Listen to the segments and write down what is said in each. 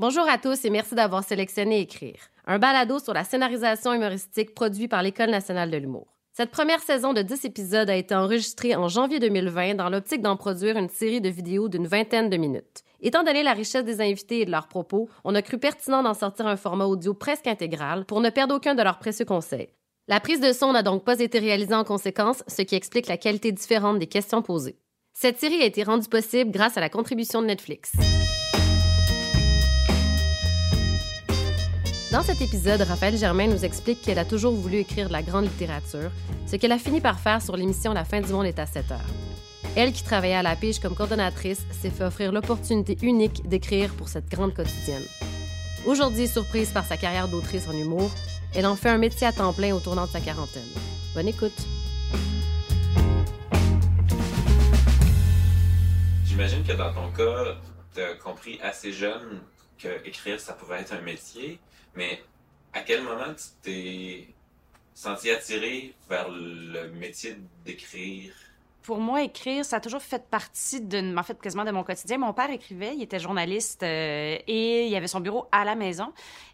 Bonjour à tous et merci d'avoir sélectionné Écrire, un balado sur la scénarisation humoristique produit par l'École nationale de l'humour. Cette première saison de 10 épisodes a été enregistrée en janvier 2020 dans l'optique d'en produire une série de vidéos d'une vingtaine de minutes. Étant donné la richesse des invités et de leurs propos, on a cru pertinent d'en sortir un format audio presque intégral pour ne perdre aucun de leurs précieux conseils. La prise de son n'a donc pas été réalisée en conséquence, ce qui explique la qualité différente des questions posées. Cette série a été rendue possible grâce à la contribution de Netflix. Dans cet épisode, Raphaël Germain nous explique qu'elle a toujours voulu écrire de la grande littérature, ce qu'elle a fini par faire sur l'émission La fin du monde est à 7 heures. Elle, qui travaillait à la pige comme coordonnatrice, s'est fait offrir l'opportunité unique d'écrire pour cette grande quotidienne. Aujourd'hui, surprise par sa carrière d'autrice en humour, elle en fait un métier à temps plein au tournant de sa quarantaine. Bonne écoute. J'imagine que dans ton cas, tu as compris assez jeune que écrire, ça pouvait être un métier, mais à quel moment tu t'es senti attiré vers le métier d'écrire? pour moi, écrire, ça a toujours fait partie de, en fait, quasiment de mon quotidien. Mon père écrivait, il était journaliste euh, et il avait son bureau à la maison.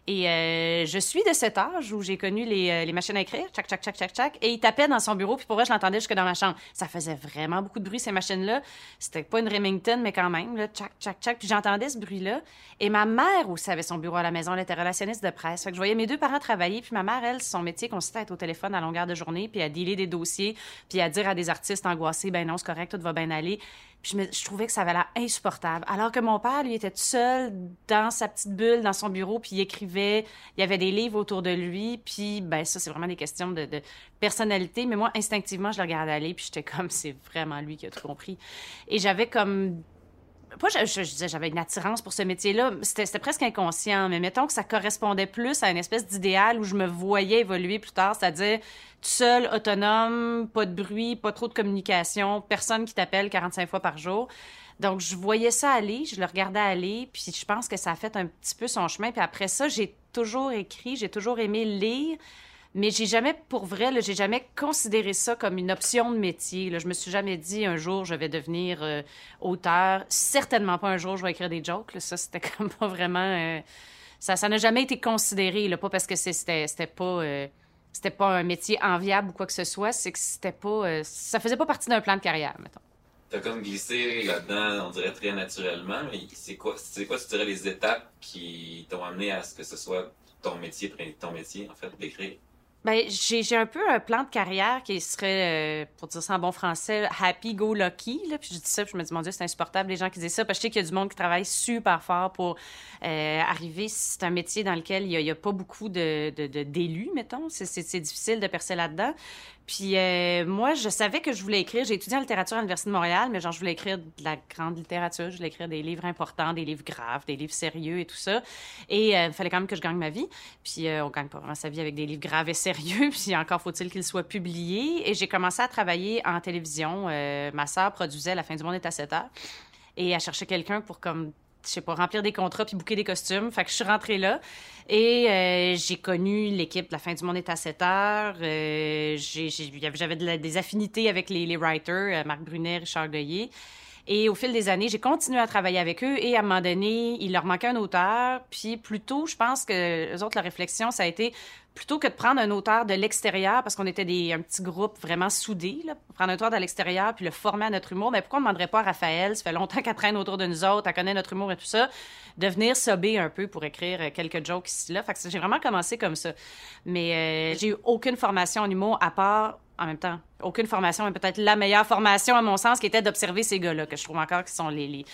Et euh, je suis de cet âge où j'ai connu les, euh, les, machines à écrire, tchac, tchac, tchac, tchac, tchac. Et il tapait dans son bureau, puis pour vrai, je l'entendais jusque dans ma chambre. Ça faisait vraiment beaucoup de bruit, ces machines-là. C'était pas une Remington, mais quand même, là, tchac, tchac, tchac. Puis j'entendais ce bruit-là. Et ma mère aussi avait son bureau à la maison. Elle était relationniste de presse. Fait que je voyais mes deux parents travailler. Puis ma mère, elle, son métier consistait à être au téléphone à longueur de journée, puis à dealer des dossiers, puis à dire à des artistes angoissés, ben non, c'est correct, tout va bien aller. Je, trouvais que ça avait l'air insupportable. Alors que mon père, lui, était seul dans sa petite bulle, dans son bureau, puis il écrivait. Il y avait des livres autour de lui. Puis, ben ça, c'est vraiment des questions de, de, personnalité. Mais moi, instinctivement, je le regardais aller, puis j'étais comme, c'est vraiment lui qui a tout compris. Et j'avais comme pas je, je, disais j'avais une attirance pour ce métier-là, c'était presque inconscient, mais mettons que ça correspondait plus à une espèce d'idéal où je me voyais évoluer plus tard, c'est-à-dire tout seul, autonome, pas de bruit, pas trop de communication, personne qui t'appelle 45 fois par jour. Donc, je voyais ça aller, je le regardais aller, puis je pense que ça a fait un petit peu son chemin. Puis après ça, j'ai toujours écrit, j'ai toujours aimé lire. Mais j'ai jamais, pour vrai, j'ai jamais considéré ça comme une option de métier. Là. Je me suis jamais dit un jour je vais devenir euh, auteur. Certainement pas un jour je vais écrire des jokes. Ça, c'était comme pas vraiment. Euh, ça, n'a jamais été considéré. Pas parce que c'était, c'était pas. Euh, c'était pas un métier enviable ou quoi que ce soit, c'est que c'était pas. ça faisait pas partie d'un plan de carrière, mettons. T'as comme glissé là-dedans, on dirait très naturellement, mais c'est quoi, c'est quoi, tu dirais, les étapes qui t'ont amené à ce que ce soit ton métier, ton métier, en fait, d'écrire? Ben, j'ai un peu un plan de carrière qui serait, euh, pour dire ça en bon français, happy go lucky. Là. Puis je dis ça, puis je me dis, mon Dieu, c'est insupportable les gens qui disent ça. Parce que je sais qu'il y a du monde qui travaille super fort pour euh, arriver. C'est un métier dans lequel il n'y a, a, pas beaucoup d'élus, de, de, mettons. C'est difficile de percer là-dedans. Puis euh, moi, je savais que je voulais écrire. J'ai étudié en littérature à l'Université de Montréal, mais genre, je voulais écrire de la grande littérature. Je voulais écrire des livres importants, des livres graves, des livres sérieux et tout ça. Et euh, il fallait quand même que je gagne ma vie. Puis euh, on gagne pas vraiment sa vie avec des livres graves et sérieux. Puis encore faut-il qu'ils soient publiés. Et j'ai commencé à travailler en télévision. Ma sœur produisait La fin du monde est à 7 heures. Et elle cherchait quelqu'un pour comme je sais pas, remplir des contrats puis bouquer des costumes. Fait que je suis rentrée là et euh, j'ai connu l'équipe La fin du monde est à 7 heures. Euh, J'avais des affinités avec les, writers, euh, Marc Brunet, Richard Goyer. Et au fil des années, j'ai continué à travailler avec eux et à un moment donné, il leur manquait un auteur. Puis plutôt, je pense que les autres, la réflexion, ça a été plutôt que de prendre un auteur de l'extérieur, parce qu'on était un petit groupe vraiment soudé, prendre un auteur de l'extérieur puis le former à notre humour, mais pourquoi on ne demanderait pas à Raphaël, ça fait longtemps qu'elle traîne autour de nous autres, elle connaît notre humour et tout ça, de venir sober un peu pour écrire quelques jokes ici là. Fait que j'ai vraiment commencé comme ça. Mais euh, j'ai eu aucune formation en humour à part en même temps, aucune formation, mais peut-être la meilleure formation, à mon sens, qui était d'observer ces gars-là, que je trouve encore qui sont les,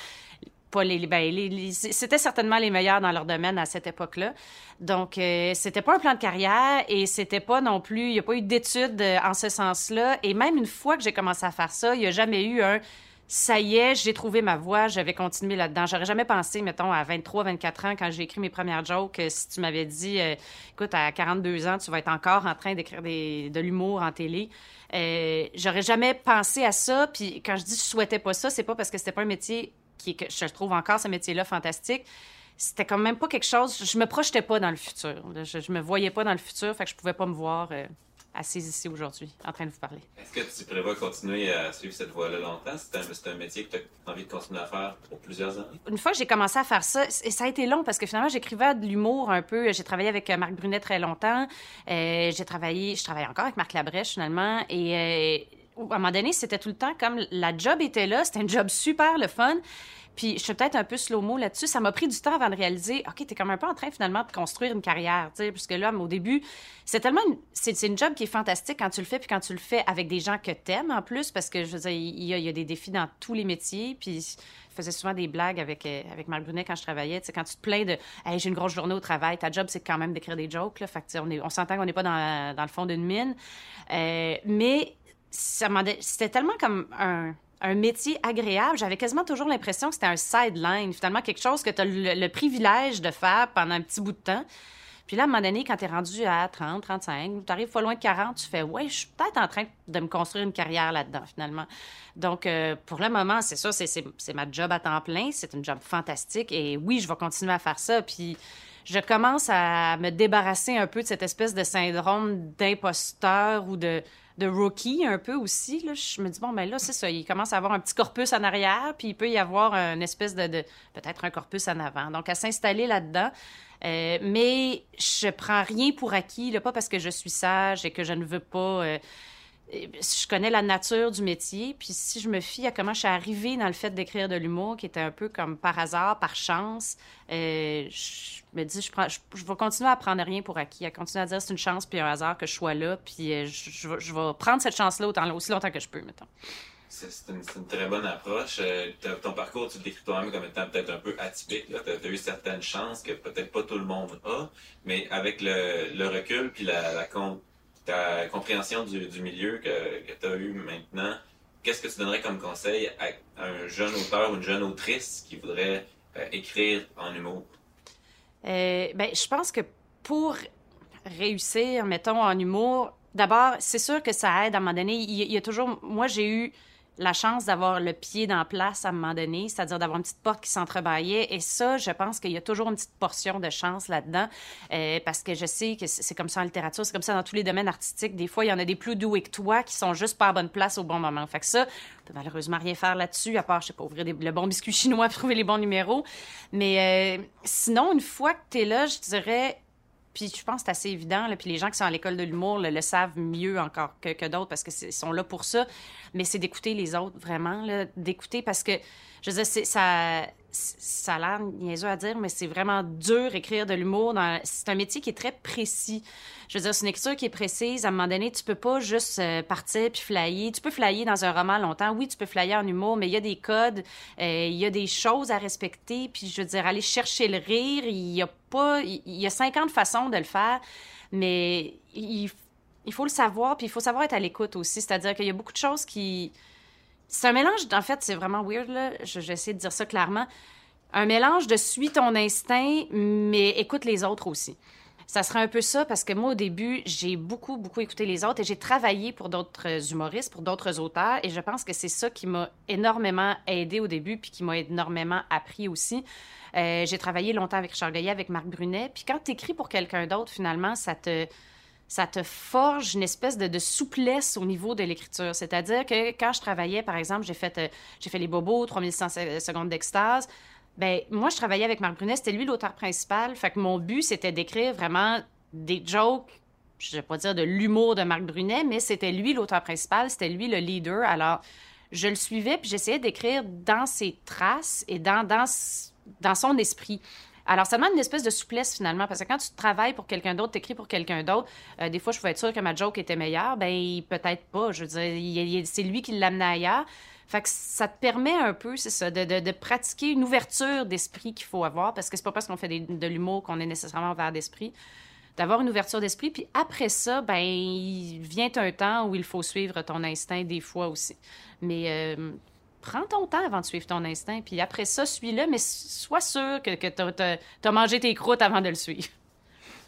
pas les, ben, c'était certainement les meilleurs dans leur domaine à cette époque-là. Donc, euh, c'était pas un plan de carrière et c'était pas non plus, il n'y a pas eu d'études euh, en ce sens-là. Et même une fois que j'ai commencé à faire ça, il n'y a jamais eu un ça y est, j'ai trouvé ma voie, j'avais continué là-dedans. J'aurais jamais pensé, mettons, à 23, 24 ans, quand j'ai écrit mes premières jokes, si tu m'avais dit, euh, écoute, à 42 ans, tu vas être encore en train d'écrire de l'humour en télé. Euh, j'aurais jamais pensé à ça. Puis quand je dis je souhaitais pas ça, c'est pas parce que c'était pas un métier qui, que je trouve encore ce métier-là fantastique. C'était quand même pas quelque chose. Je me projetais pas dans le futur. Je, je me voyais pas dans le futur, fait que je pouvais pas me voir. Euh, assise ici aujourd'hui, en train de vous parler. Est-ce que tu prévois continuer à suivre cette voie-là longtemps? C'est un, un, métier que tu as envie de continuer à faire pour plusieurs années? Une fois que j'ai commencé à faire ça, et ça a été long parce que finalement, j'écrivais de l'humour un peu. J'ai travaillé avec euh, Marc Brunet très longtemps. Euh, j'ai travaillé, je travaille encore avec Marc Labrèche finalement. Et euh, à un moment donné, c'était tout le temps comme la job était là, c'était un job super le fun. Puis je suis peut-être un peu slow-mo là-dessus. Ça m'a pris du temps avant de réaliser, OK, t'es comme un peu en train finalement de construire une carrière, tu sais, puisque là, au début, c'est tellement... C'est une job qui est fantastique quand tu le fais, puis quand tu le fais avec des gens que t'aimes en plus, parce que, je veux dire, il y, a, des défis dans tous les métiers, puis je faisais souvent des blagues avec, euh, avec Marc Brunet quand je travaillais. Quand tu te plains de hey, j'ai une grosse journée au travail, ta job, c'est quand même d'écrire des jokes. Là. Fait on, on s'entend qu'on n'est pas dans, dans, le fond d'une mine. Euh, mais c'était tellement comme un, un métier agréable. J'avais quasiment toujours l'impression que c'était un sideline, finalement, quelque chose que tu as le, privilège de faire pendant un petit bout de temps. Puis là, à un moment donné, quand tu es rendu à 30, 35, tu arrives pas loin de 40, tu fais Ouais, je suis peut-être en train de me construire une carrière là-dedans, finalement. Donc, euh, pour le moment, c'est ça, c'est ma job à temps plein. C'est une job fantastique. Et oui, je vais continuer à faire ça. Puis je commence à me débarrasser un peu de cette espèce de syndrome d'imposteur ou de de rookie un peu aussi. Là. Je me dis, bon, ben là, c'est ça. Il commence à avoir un petit corpus en arrière, puis il peut y avoir une espèce de, peut-être un corpus en avant. Donc, à s'installer là-dedans. Euh, mais je prends rien pour acquis, là, pas parce que je suis sage et que je ne veux pas. Euh, je connais la nature du métier, puis si je me fie à comment je suis arrivée dans le fait d'écrire de l'humour, qui était un peu comme par hasard, par chance, euh, je me dis, je, vais continuer à prendre rien pour acquis, à continuer à dire c'est une chance puis un hasard que je sois là, puis euh, je, vais prendre cette chance-là aussi longtemps que je peux, mettons. C'est une, très bonne approche. Euh, ton parcours, tu le décris toi-même comme étant peut-être un peu atypique. Tu as, eu certaines chances que peut-être pas tout le monde a, mais avec le, le recul puis la, la, ta compréhension du, milieu que, que tu as eu maintenant, qu'est-ce que tu donnerais comme conseil à un jeune auteur ou une jeune autrice qui voudrait euh, écrire en humour? Euh, ben, je pense que pour réussir, mettons, en humour, d'abord, c'est sûr que ça aide à un moment donné. il y a toujours. Moi, j'ai eu la chance d'avoir le pied dans place à un moment donné, c'est-à-dire d'avoir une petite porte qui s'entrebâillait. Et ça, je pense qu'il y a toujours une petite portion de chance là-dedans, euh, parce que je sais que c'est comme ça en littérature, c'est comme ça dans tous les domaines artistiques. Des fois, il y en a des plus doués que toi qui sont juste pas à bonne place au bon moment. Fait que ça, on peut malheureusement rien faire là-dessus, à part, je sais pas, ouvrir le bon biscuit chinois, trouver les bons numéros. Mais euh, sinon, une fois que tu es là, je dirais, puis je pense que c'est assez évident. Là, puis les gens qui sont à l'école de l'humour le, savent mieux encore que, d'autres parce qu'ils sont là pour ça. Mais c'est d'écouter les autres, vraiment. D'écouter parce que, je veux dire, ça, ça a l'air niaiseux à dire, mais c'est vraiment dur écrire de l'humour. C'est un métier qui est très précis. Je veux dire, c'est une écriture qui est précise. À un moment donné, tu peux pas juste euh, partir puis flyer. Tu peux flyer dans un roman longtemps. Oui, tu peux flyer en humour, mais il y a des codes, euh, il y a des choses à respecter. Puis, je veux dire, aller chercher le rire, il y a Il y a 50 façons de le faire, mais il, faut le savoir, puis il faut savoir être à l'écoute aussi. C'est-à-dire qu'il y a beaucoup de choses qui c'est un mélange, en fait, c'est vraiment weird, là. Je, vais essayer de dire ça clairement. Un mélange de suis ton instinct, mais écoute les autres aussi. Ça serait un peu ça parce que moi, au début, j'ai beaucoup, beaucoup écouté les autres et j'ai travaillé pour d'autres humoristes, pour d'autres auteurs et je pense que c'est ça qui m'a énormément aidé au début puis qui m'a énormément appris aussi. Euh, j'ai travaillé longtemps avec Richard Goyer, avec Marc Brunet. Puis quand tu écris pour quelqu'un d'autre, finalement, ça te ça te forge une espèce de, souplesse au niveau de l'écriture. C'est-à-dire que quand je travaillais, par exemple, j'ai fait, euh, j'ai fait Les Bobos, 3100 secondes d'extase. Ben moi, je travaillais avec Marc Brunet, c'était lui l'auteur principal. Fait mon but, c'était d'écrire vraiment des jokes, je ne vais pas dire de l'humour de Marc Brunet, mais c'était lui l'auteur principal, c'était lui le leader. Alors, je le suivais, puis j'essayais d'écrire dans ses traces et dans, dans, dans son esprit. Alors, ça demande une espèce de souplesse finalement, parce que quand tu travailles pour quelqu'un d'autre, tu écris pour quelqu'un d'autre, euh, des fois, je pouvais être sûre que ma joke était meilleure. Ben, peut-être pas. Je veux dire, c'est lui qui l'amenait ailleurs. Ça te permet un peu, c'est ça, de, pratiquer une ouverture d'esprit qu'il faut avoir, parce que c'est pas parce qu'on fait de l'humour qu'on est nécessairement ouvert d'esprit. D'avoir une ouverture d'esprit, puis après ça, ben, il vient un temps où il faut suivre ton instinct des fois aussi. Mais euh, prends ton temps avant de suivre ton instinct. Puis après ça, suis-le, mais sois sûr que, que tu as, mangé tes croûtes avant de le suivre.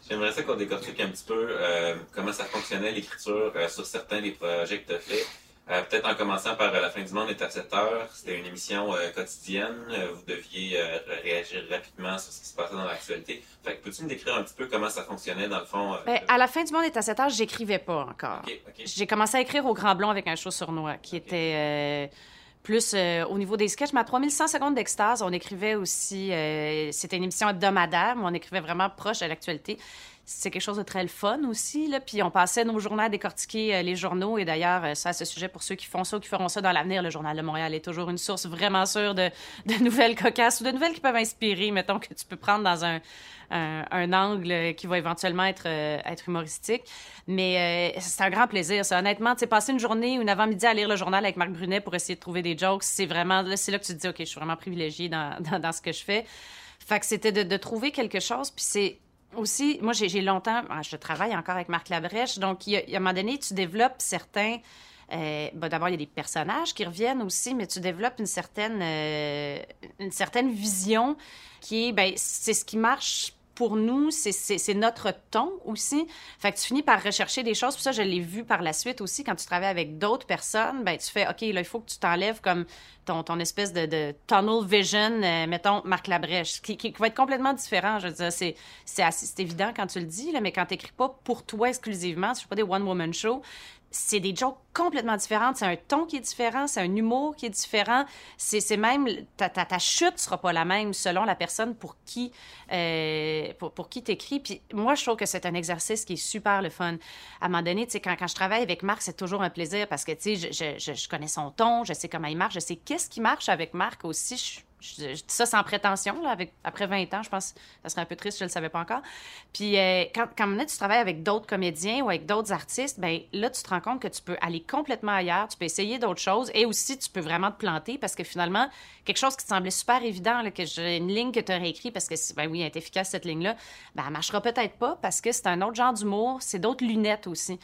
J'aimerais ça qu'on décortique un petit peu euh, comment ça fonctionnait l'écriture euh, sur certains des projets que tu as faits. Euh, Peut-être en commençant par euh, La fin du monde est à 7 heures. C'était une émission euh, quotidienne. Vous deviez réagir rapidement sur ce qui se passait dans l'actualité. Fait que peux-tu me décrire un petit peu comment ça fonctionnait dans le fond? Ben, à la fin du monde est à 7 heures, j'écrivais pas encore. J'ai commencé à écrire au Grand Blond avec un show sur noix, qui était plus euh, au niveau des sketchs. Mais à 3100 secondes d'extase, on écrivait aussi... euh, C'était une émission hebdomadaire, mais on écrivait vraiment proche de l'actualité. C'est quelque chose de très le fun aussi. Là. Puis on passait nos journées à décortiquer euh, les journaux. Et d'ailleurs, euh, ça, à ce sujet, pour ceux qui font ça ou qui feront ça dans l'avenir, le Journal de Montréal est toujours une source vraiment sûre de, de nouvelles cocasses ou de nouvelles qui peuvent inspirer, mettons, que tu peux prendre dans un, un, angle qui va éventuellement être, euh, être humoristique. Mais euh, c'est un grand plaisir. Honnêtement, tu passer une journée ou une avant-midi à lire le journal avec Marc Brunet pour essayer de trouver des jokes, c'est vraiment, c'est là que tu te dis, OK, je suis vraiment privilégiée dans, dans, dans ce que je fais. Fait que c'était de, de trouver quelque chose, puis c'est aussi, moi, j'ai longtemps, ah, je travaille encore avec Marc Labrèche, donc il un moment donné, tu développes certains. euh, ben, D'abord, il y a des personnages qui reviennent aussi, mais tu développes une certaine, euh, une certaine vision qui est, ben, c'est ce qui marche pour nous, c'est- notre ton aussi. Fait que tu finis par rechercher des choses. Puis ça, je l'ai vu par la suite aussi, quand tu travailles avec d'autres personnes, ben, tu fais, OK, là, il faut que tu t'enlèves comme ton, espèce de, tunnel vision, euh, mettons, Marc Labrèche, qui, qui, va être complètement différent. Je veux dire, c'est évident quand tu le dis, là, mais quand tu n'écris pas pour toi exclusivement, tu fais pas des one-woman shows, c'est des jokes complètement différentes. C'est un ton qui est différent, c'est un humour qui est différent. C'est même, ta, ta, ta chute sera pas la même selon la personne pour qui, euh, pour, pour qui t'écris. Puis moi, je trouve que c'est un exercice qui est super le fun. À un moment donné, tu sais, quand, quand je travaille avec Marc, c'est toujours un plaisir parce que, tu sais, je, je, je, connais son ton, je sais comment il marche, je sais qu'est-ce qui marche avec Marc aussi. Je, dis ça sans prétention, là, avec, après 20 ans, je pense que ça serait un peu triste, je ne le savais pas encore. Puis euh, quand, quand maintenant, tu travailles avec d'autres comédiens ou avec d'autres artistes, ben là, tu te rends compte que tu peux aller complètement ailleurs, tu peux essayer d'autres choses et aussi, tu peux vraiment te planter parce que finalement, quelque chose qui te semblait super évident, là, que une ligne que tu aurais écrite parce que, ben oui, elle est efficace, cette ligne-là, ben elle marchera peut-être pas parce que c'est un autre genre d'humour, c'est d'autres lunettes aussi.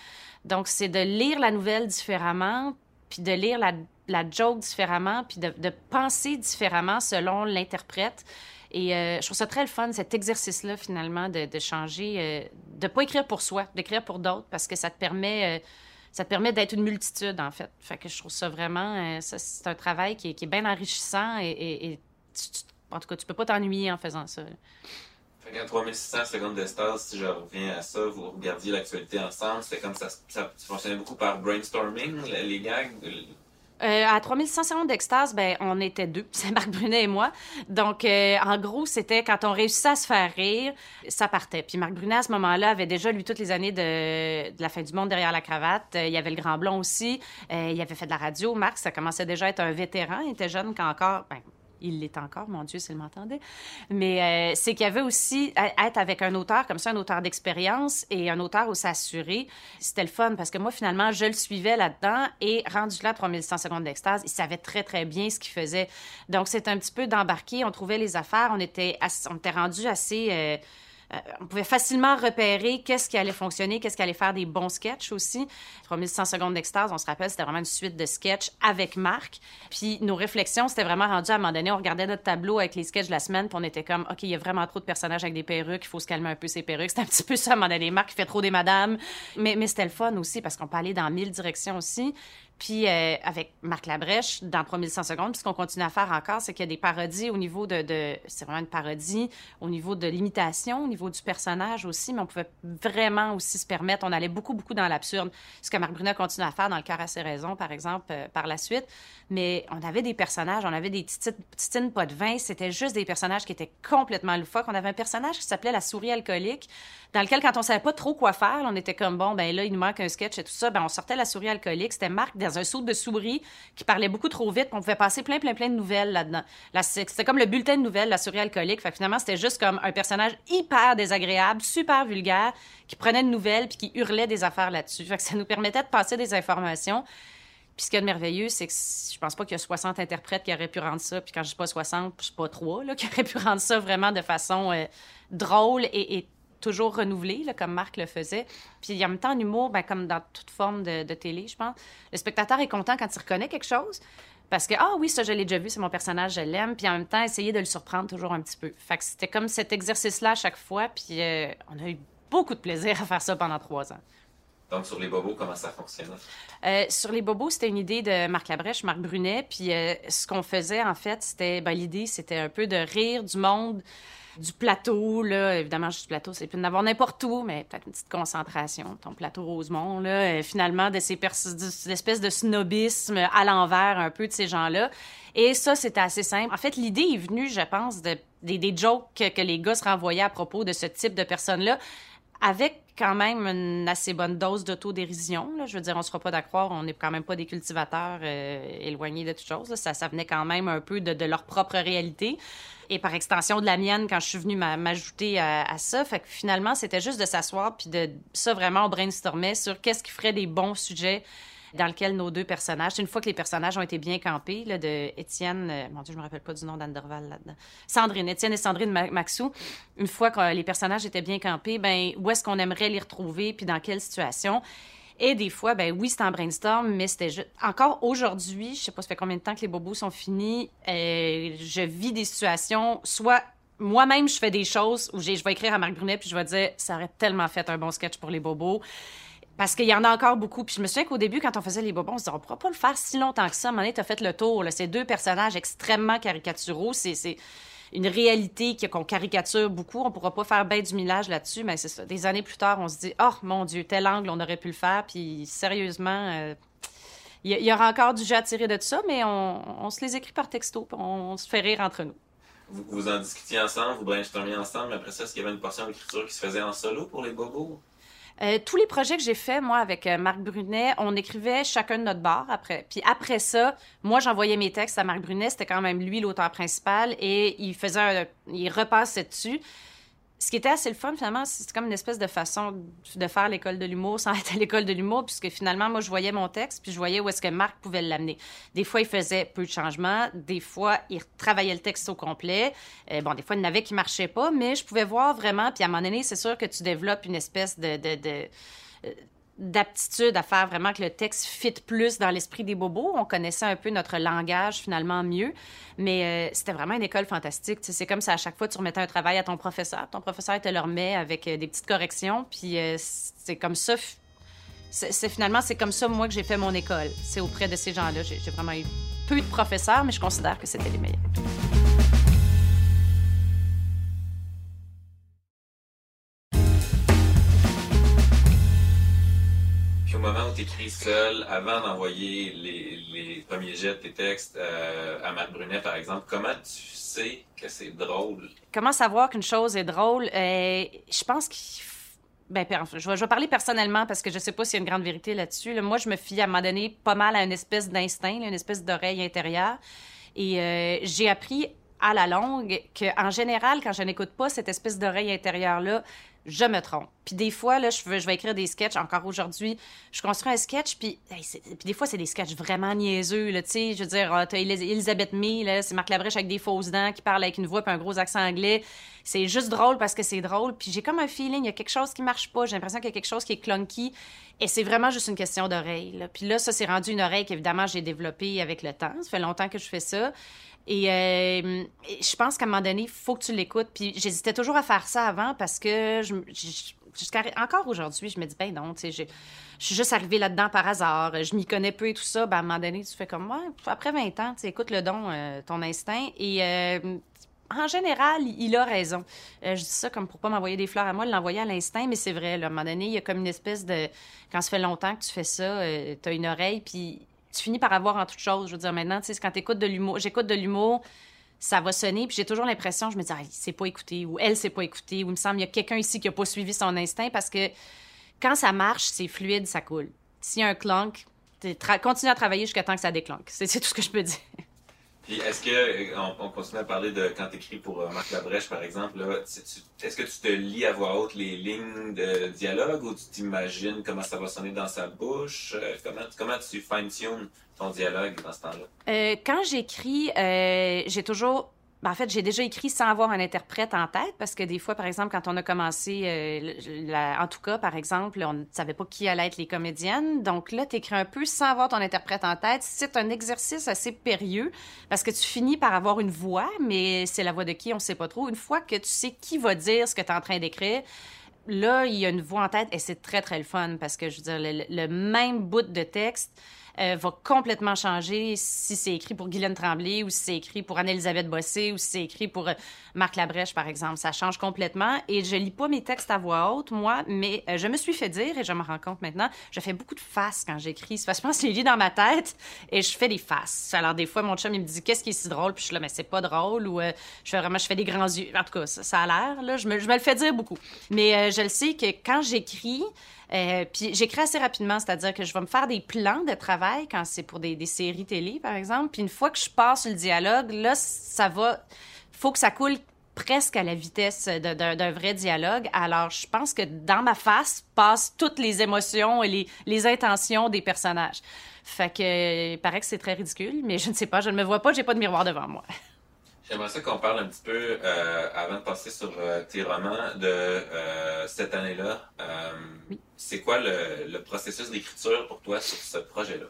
Donc, c'est de lire la nouvelle différemment, puis de lire la, la joke différemment, puis de, de penser différemment selon l'interprète. Et euh, je trouve ça très le fun, cet exercice-là, finalement, de, de changer, euh, de pas écrire pour soi, d'écrire pour d'autres, parce que ça te permet, euh, permet d'être une multitude, en fait. Fait que je trouve ça vraiment, euh, ça, c'est un travail qui est, qui est bien enrichissant et, en tout cas, tu peux pas t'ennuyer en faisant ça. Fait qu'à 3600 secondes d'espace, si je reviens à ça, vous regardiez l'actualité ensemble, c'était comme ça, ça fonctionnait beaucoup par brainstorming, les gags. Euh, à 3100 secondes d'extase, ben, on était deux, c'est Marc Brunet et moi. Donc, euh, en gros, c'était quand on réussissait à se faire rire, ça partait. Puis Marc Brunet, à ce moment-là, avait déjà, lui, toutes les années de, de la fin du monde derrière la cravate. Euh, il y avait le Grand Blond aussi. Euh, il avait fait de la radio. Marc, ça commençait déjà à être un vétéran. Il était jeune quand encore... Ben, il l'est encore, mon Dieu, s'il m'entendait. Mais euh, c'est qu'il y avait aussi être avec un auteur comme ça, un auteur d'expérience et un auteur où s'assurer. C'était le fun parce que moi, finalement, je le suivais là-dedans et rendu là à 3100 secondes d'extase, il savait très, très bien ce qu'il faisait. Donc, c'est un petit peu d'embarquer. On trouvait les affaires. On était, on était rendu assez. euh, euh, on pouvait facilement repérer qu'est-ce qui allait fonctionner, qu'est-ce qui allait faire des bons sketchs aussi. 3100 secondes d'extase, on se rappelle, c'était vraiment une suite de sketchs avec Marc. Puis nos réflexions, c'était vraiment rendu à un moment donné, on regardait notre tableau avec les sketchs de la semaine, puis on était comme, OK, il y a vraiment trop de personnages avec des perruques, il faut se calmer un peu ces perruques. C'était un petit peu ça à un moment donné. Marc fait trop des madames. Mais, mais c'était le fun aussi parce qu'on peut aller dans mille directions aussi. Puis euh, avec Marc Labrèche, dans 3100 secondes, puis ce qu'on continue à faire encore, c'est qu'il y a des parodies au niveau de... de- c'est vraiment une parodie au niveau de l'imitation, au niveau du personnage aussi, mais on pouvait vraiment aussi se permettre, on allait beaucoup, beaucoup dans l'absurde. Ce que Marc Brunet continue à faire dans Le cœur à ses raisons, par exemple, euh, par la suite. Mais on avait des personnages, on avait des titines pas de vin, c'était juste des personnages qui étaient complètement loufoques. On avait un personnage qui s'appelait la souris alcoolique, dans lequel, quand on savait pas trop quoi faire, on était comme, bon, ben là, il nous manque un sketch et tout ça, ben on sortait la souris alcoolique. C'était Marc un saut de souris qui parlait beaucoup trop vite, on pouvait passer plein, plein, plein de nouvelles là-dedans. C'était comme le bulletin de nouvelles, la souris alcoolique. Fait finalement, c'était juste comme un personnage hyper désagréable, super vulgaire, qui prenait une nouvelle puis qui hurlait des affaires là-dessus. Fait ça nous permettait de passer des informations. Puis ce qu'il y a de merveilleux, c'est que je pense pas qu'il y a 60 interprètes qui auraient pu rendre ça. Puis quand je dis pas 60, je sais pas 3, là, qui auraient pu rendre ça vraiment de façon euh, drôle et, et toujours renouvelée, là, comme Marc le faisait. Puis en même temps, en humour, ben, comme dans toute forme de, de télé, je pense, le spectateur est content quand il reconnaît quelque chose. Parce que, ah oui, ça, je l'ai déjà vu, c'est mon personnage, je l'aime. Puis en même temps, essayer de le surprendre toujours un petit peu. Fait que c'était comme cet exercice-là à chaque fois. Puis euh, on a eu beaucoup de plaisir à faire ça pendant trois ans. Donc, sur les bobos, comment ça fonctionne? Euh, sur les bobos, c'était une idée de Marc Labrèche, Marc Brunet. Puis euh, ce qu'on faisait, en fait, c'était. Ben, l'idée, c'était un peu de rire du monde du plateau, là, évidemment, juste du plateau, c'est plus d'avoir n'importe où, mais peut-être une petite concentration, ton plateau Rosemont, là, euh, finalement, de ces espèces de snobisme à l'envers un peu de ces gens-là. Et ça, c'était assez simple. En fait, l'idée est venue, je pense, de, des, des jokes que, que les gars se renvoyaient à propos de ce type de personnes-là, avec quand même une assez bonne dose d'autodérision. Je veux dire, on ne sera pas d'accord, on n'est quand même pas des cultivateurs euh, éloignés de toute chose. Ça, ça venait quand même un peu de, leur propre réalité. Et par extension de la mienne, quand je suis venue m'ajouter à, à, ça. Fait que finalement, c'était juste de s'asseoir, puis de ça, vraiment, on brainstormait sur qu'est-ce qui ferait des bons sujets dans lequel nos deux personnages, une fois que les personnages ont été bien campés, là, de Étienne, euh, mon Dieu, je me rappelle pas du nom d'Anderval là-dedans, Sandrine, Étienne et Sandrine Maxou, une fois que les personnages étaient bien campés, ben où est-ce qu'on aimerait les retrouver, puis dans quelle situation? Et des fois, ben oui, c'était un brainstorm, mais c'était juste... Encore aujourd'hui, je sais pas, ça fait combien de temps que les bobos sont finis, euh, je vis des situations, soit moi-même, je fais des choses où je vais écrire à Marc Brunet, puis je vais dire, ça aurait tellement fait un bon sketch pour les bobos. Parce qu'il y en a encore beaucoup. Puis je me souviens qu'au début, quand on faisait les bobons, on se disait, on pourra pas le faire si longtemps que ça. À un t'as fait le tour. Ces deux personnages extrêmement caricaturaux, c'est une réalité qu'on caricature beaucoup. On pourra pas faire bien du millage là-dessus, mais c'est ça. Des années plus tard, on se dit, oh mon Dieu, tel angle, on aurait pu le faire. Puis sérieusement, euh, il y, aura encore du jeu à tirer de ça, mais on, se les écrit par texto, on, on, se fait rire entre nous. Vous, vous en discutiez ensemble, vous brainstormiez ensemble, mais après ça, est-ce qu'il y avait une portion d'écriture qui se faisait en solo pour les bobos? Euh, tous les projets que j'ai faits, moi, avec euh, Marc Brunet, on écrivait chacun de notre bar après. Puis après ça, moi, j'envoyais mes textes à Marc Brunet. C'était quand même lui l'auteur principal et il faisait un, il repassait dessus ce qui était assez le fun, finalement, c'est comme une espèce de façon de faire l'école de l'humour sans être à l'école de l'humour, puisque finalement, moi, je voyais mon texte, puis je voyais où est-ce que Marc pouvait l'amener. Des fois, il faisait peu de changements, des fois, il travaillait le texte au complet. Euh, bon, des fois, il y en avait qui marchaient pas, mais je pouvais voir vraiment, puis à un moment donné, c'est sûr que tu développes une espèce de, de, de euh, d'aptitude à faire vraiment que le texte fit plus dans l'esprit des bobos. On connaissait un peu notre langage finalement mieux, mais euh, c'était vraiment une école fantastique. C'est comme ça à chaque fois tu remettais un travail à ton professeur, ton professeur te le remet avec euh, des petites corrections, puis euh, c'est comme ça. C'est finalement c'est comme ça moi que j'ai fait mon école. C'est auprès de ces gens-là. J'ai vraiment eu peu de professeurs, mais je considère que c'était les meilleurs. Moment où tu écris seul, avant d'envoyer les, premiers jets de tes textes euh, à Matt Brunet, par exemple, comment tu sais que c'est drôle? Comment savoir qu'une chose est drôle? Euh, je pense qu'il ben, je vais, parler personnellement parce que je sais pas s'il y a une grande vérité là-dessus. Moi, je me fie à un moment donné pas mal à une espèce d'instinct, une espèce d'oreille intérieure. Et euh, j'ai appris à la longue qu'en général, quand je n'écoute pas cette espèce d'oreille intérieure-là, je me trompe. Puis des fois, là, je, vais écrire des sketchs. Encore aujourd'hui, je construis un sketch, puis, des fois, c'est des sketchs vraiment niaiseux, là. Je veux dire, ah, t'as Elisabeth May, c'est Marc Labrèche avec des fausses dents qui parle avec une voix puis un gros accent anglais. C'est juste drôle parce que c'est drôle. Puis j'ai comme un feeling, il y a quelque chose qui marche pas. J'ai l'impression qu'il y a quelque chose qui est clunky. Et c'est vraiment juste une question d'oreille. Puis là, ça s'est rendu une oreille qu'évidemment, j'ai développée avec le temps. Ça fait longtemps que je fais ça. Et euh, je pense qu'à un moment donné, il faut que tu l'écoutes. Puis j'hésitais toujours à faire ça avant parce que jusqu'à encore aujourd'hui, je me dis, ben non, tu sais, je, suis juste arrivée là-dedans par hasard, je m'y connais peu et tout ça. Ben, à un moment donné, tu fais comme, ouais, après 20 ans, tu écoutes le don, euh, ton instinct. Et euh, en général, il a raison. je dis ça comme pour pas m'envoyer des fleurs à moi, l'envoyer à l'instinct, mais c'est vrai, là, à un moment donné, il y a comme une espèce de. Quand ça fait longtemps que tu fais ça, tu as une oreille, puis tu finis par avoir en toute chose. Je veux dire, maintenant, tu sais, quand tu écoutes de l'humour, j'écoute de l'humour, ça va sonner, puis j'ai toujours l'impression, je me dis, ah, c'est pas écouté, ou elle, c'est pas écouté, ou il me semble, il y a quelqu'un ici qui a pas suivi son instinct, parce que quand ça marche, c'est fluide, ça coule. S'il y a un clunk, continue à travailler jusqu'à temps que ça déclenque. C'est tout ce que je peux dire. Puis est-ce que, euh, on, continue à parler de quand tu écris pour euh, Marc Labrèche, par exemple, est-ce que tu te lis à voix haute les lignes de dialogue ou tu t'imagines comment ça va sonner dans sa bouche? Euh, comment, comment tu fine-tunes ton dialogue dans ce temps-là? quand j'écris, j'ai toujours ben, en fait, j'ai déjà écrit sans avoir un interprète en tête parce que des fois, par exemple, quand on a commencé, euh, en tout cas, par exemple, on ne savait pas qui allait être les comédiennes. Donc là, tu écris un peu sans avoir ton interprète en tête. C'est un exercice assez périlleux parce que tu finis par avoir une voix, mais c'est la voix de qui, on ne sait pas trop. Une fois que tu sais qui va dire ce que tu es en train d'écrire, là, il y a une voix en tête et c'est très, très le fun parce que, je veux dire, le, le même bout de texte euh, va complètement changer si c'est écrit pour Guylaine Tremblay ou si c'est écrit pour Anne-Elisabeth Bossé ou si c'est écrit pour euh, Marc Labrèche, par exemple. Ça change complètement. Et je lis pas mes textes à voix haute, moi, mais euh, je me suis fait dire, et je me rends compte maintenant, je fais beaucoup de faces quand j'écris. C'est parce que je pense que je les lis dans ma tête et je fais des faces. Alors, des fois, mon chum, il me dit, qu'est-ce qui est si drôle? Puis je suis là, mais c'est pas drôle. Ou je fais vraiment, je fais des grands yeux. En tout cas, ça, a l'air, là. Je me, je me, le fais dire beaucoup. Mais je le sais que quand j'écris, puis j'écris assez rapidement, c'est-à-dire que je vais me faire des plans de travail quand c'est pour des, séries télé, par exemple. Puis une fois que je passe le dialogue, là, ça va. faut que ça coule presque à la vitesse d'un vrai dialogue. Alors, je pense que dans ma face passent toutes les émotions et les, intentions des personnages. Fait que, il paraît que c'est très ridicule, mais je ne sais pas, je ne me vois pas, j'ai pas de miroir devant moi. J'aimerais ça qu'on parle un petit peu, euh, avant de passer sur euh, tes romans, de euh, cette année-là. C'est quoi le, processus d'écriture pour toi sur ce projet-là?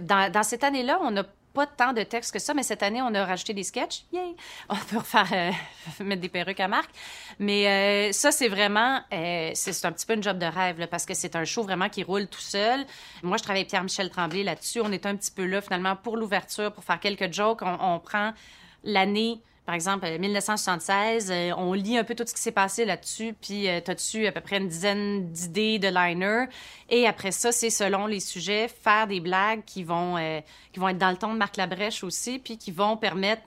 Dans, dans, cette année-là, on n'a pas tant de textes que ça, mais cette année, on a rajouté des sketchs. Yay! On peut refaire, mettre des perruques à marque. Mais ça, c'est vraiment, c'est un petit peu une job de rêve, parce que c'est un show vraiment qui roule tout seul. Moi, je travaille avec Pierre-Michel Tremblay là-dessus. On est un petit peu là, finalement, pour l'ouverture, pour faire quelques jokes. on, on prend l'année par exemple, 1976, euh, on lit un peu tout ce qui s'est passé là-dessus, puis euh, tu as dessus à peu près une dizaine d'idées de liners. Et après ça, c'est selon les sujets, faire des blagues qui vont, euh, qui vont être dans le ton de Marc Labrèche aussi, puis qui vont permettre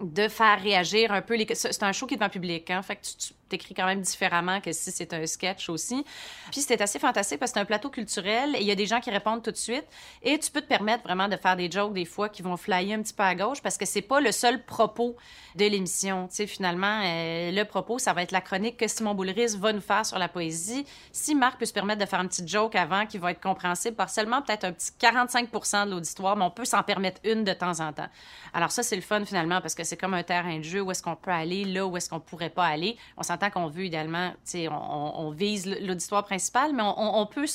de faire réagir un peu les... C'est un show qui est devant public, hein? Fait que tu t'écris quand même différemment que si c'est un sketch aussi. Puis c'était assez fantastique parce que c'est un plateau culturel et il y a des gens qui répondent tout de suite et tu peux te permettre vraiment de faire des jokes des fois qui vont flyer un petit peu à gauche parce que c'est pas le seul propos de l'émission. Tu sais, finalement, euh, le propos, ça va être la chronique que Simon Boulris va nous faire sur la poésie. Si Marc peut se permettre de faire un petit joke avant qui va être compréhensible par seulement peut-être un petit 45 de l'auditoire, mais on peut s'en permettre une de temps en temps. Alors ça, c'est le fun finalement parce que c'est comme un terrain de jeu où est-ce qu'on peut aller, là où est-ce qu'on pourrait pas aller. Tant qu'on veut idéalement, on, on vise l'auditoire principal, mais on, peut,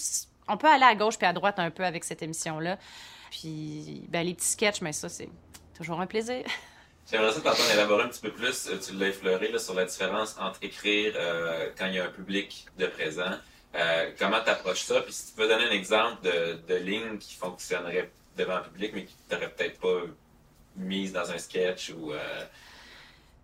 on peut aller à gauche puis à droite un peu avec cette émission-là. Puis ben, les petits sketchs, mais ça, c'est toujours un plaisir. J'aimerais ça t'entendre élaborer un petit peu plus, euh, tu l'as effleuré, là, sur la différence entre écrire euh, quand il y a un public de présent. Euh, comment tu approches ça? Puis si tu peux donner un exemple de, de ligne qui fonctionnerait devant un public, mais qui t'aurait peut-être pas mise dans un sketch ou...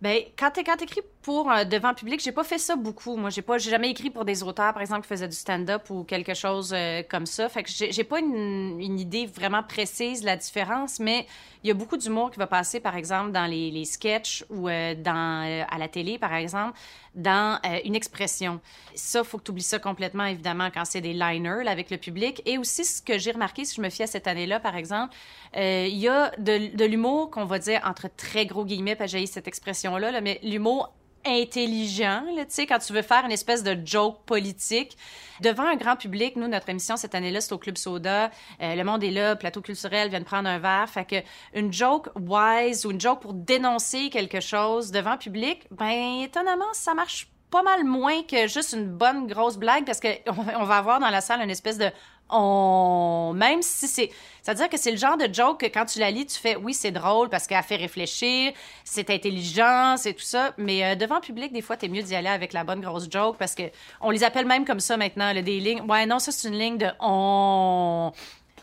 Ben, quand tu écris pour euh, devant public, j'ai pas fait ça beaucoup. Moi, j'ai pas, j'ai jamais écrit pour des auteurs, par exemple, qui faisaient du stand-up ou quelque chose euh, comme ça. Fait que j'ai pas une, idée vraiment précise de la différence, mais il y a beaucoup d'humour qui va passer, par exemple, dans les, les sketchs ou euh, dans, à la télé, par exemple, dans une expression. Ça, faut que tu oublies ça complètement, évidemment, quand c'est des liners là, avec le public. Et aussi, ce que j'ai remarqué, si je me fie à cette année-là, par exemple, il y a de, l'humour qu'on va dire entre très gros guillemets, que j'ai cette expression-là, là, mais l'humour intelligent, tu sais, quand tu veux faire une espèce de joke politique. Devant un grand public, nous, notre émission cette année-là, c'est au Club Soda. Euh, le monde est là, plateau culturel, vient de prendre un verre. Fait que une joke wise ou une joke pour dénoncer quelque chose devant public, ben, étonnamment, ça marche pas mal moins que juste une bonne grosse blague parce qu'on on va avoir dans la salle une espèce de on même si c'est c'est-à-dire que c'est le genre de joke que quand tu la lis tu fais oui c'est drôle parce qu'elle fait réfléchir c'est intelligent c'est tout ça. Mais euh, devant public des fois t'es mieux d'y aller avec la bonne grosse joke parce que on les appelle même comme ça maintenant le des lignes. Ouais non ça c'est une ligne de on.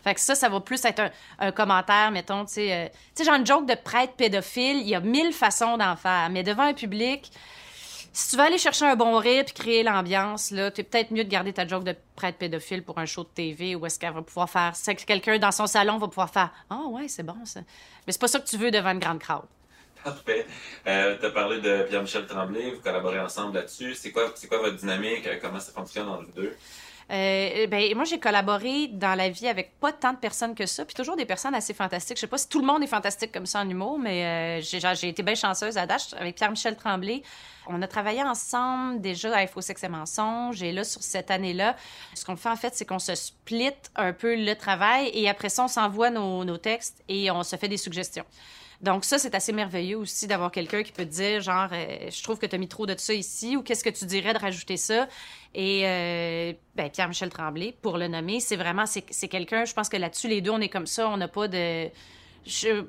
Fait que ça, ça va plus être un, commentaire, mettons, tu sais, euh, tu genre une joke de prêtre pédophile, il y a mille façons d'en faire, mais devant un public, si tu veux aller chercher un bon rire puis créer l'ambiance, là, es peut-être mieux de garder ta joke de prêtre pédophile pour un show de TV où est-ce qu'elle va pouvoir faire. C'est que quelqu'un dans son salon va pouvoir faire Ah ouais, c'est bon ça. Mais c'est pas ça que tu veux devant une grande crowd. Parfait. Euh, tu as parlé de Pierre-Michel Tremblay, vous collaborez ensemble là-dessus. C'est quoi, c'est quoi votre dynamique? Comment ça fonctionne entre vous deux? Euh, ben, moi, j'ai collaboré dans la vie avec pas tant de personnes que ça, puis toujours des personnes assez fantastiques. Je sais pas si tout le monde est fantastique comme ça en humour, mais euh, j'ai été bien chanceuse à Dash avec Pierre-Michel Tremblay. On a travaillé ensemble déjà à Faux Sexe et Mensonges, et là, sur cette année-là, ce qu'on fait en fait, c'est qu'on se split un peu le travail, et après ça, on s'envoie nos, nos textes et on se fait des suggestions. Donc ça, c'est assez merveilleux aussi d'avoir quelqu'un qui peut dire, genre, euh, je trouve que tu as mis trop de ça ici, ou qu'est-ce que tu dirais de rajouter ça? Et euh, ben, Pierre-Michel Tremblay, pour le nommer, c'est vraiment, c'est quelqu'un, je pense que là-dessus, les deux, on est comme ça, on n'a pas de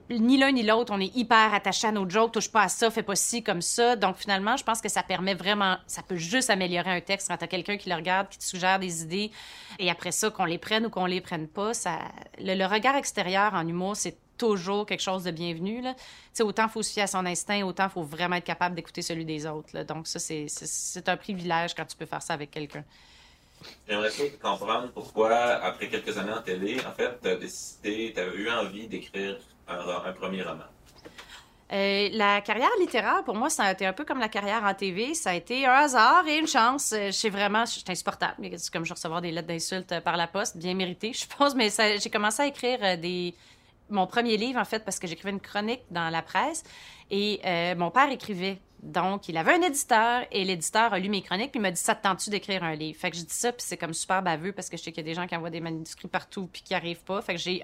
ni l'un ni l'autre, on est hyper attaché à nos jokes, touche pas à ça, fais pas ci comme ça. Donc finalement, je pense que ça permet vraiment, ça peut juste améliorer un texte quand t'as quelqu'un qui le regarde, qui te suggère des idées, et après ça, qu'on les prenne ou qu'on les prenne pas, ça, le, regard extérieur en humour, c'est toujours quelque chose de bienvenu. Là. sais, autant faut se fier à son instinct, autant faut vraiment être capable d'écouter celui des autres. Là. Donc ça, c'est un privilège quand tu peux faire ça avec quelqu'un. J'aimerais comprendre pourquoi, après quelques années en télé, en fait, tu as décidé, tu eu envie d'écrire un, premier roman? Euh, la carrière littéraire, pour moi, ça a été un peu comme la carrière en TV. Ça a été un hasard et une chance. Euh, je vraiment, c'est insupportable. C'est comme je recevoir des lettres d'insultes par la poste, bien méritées, je pense. Mais j'ai commencé à écrire euh, des, mon premier livre, en fait, parce que j'écrivais une chronique dans la presse. Et mon père écrivait donc, il avait un éditeur et l'éditeur a lu mes chroniques puis il m'a dit Ça te tente-tu d'écrire un livre Fait que je dis ça, puis c'est comme super baveux parce que je sais qu'il y a des gens qui envoient des manuscrits partout puis qui arrivent pas. Fait que j'ai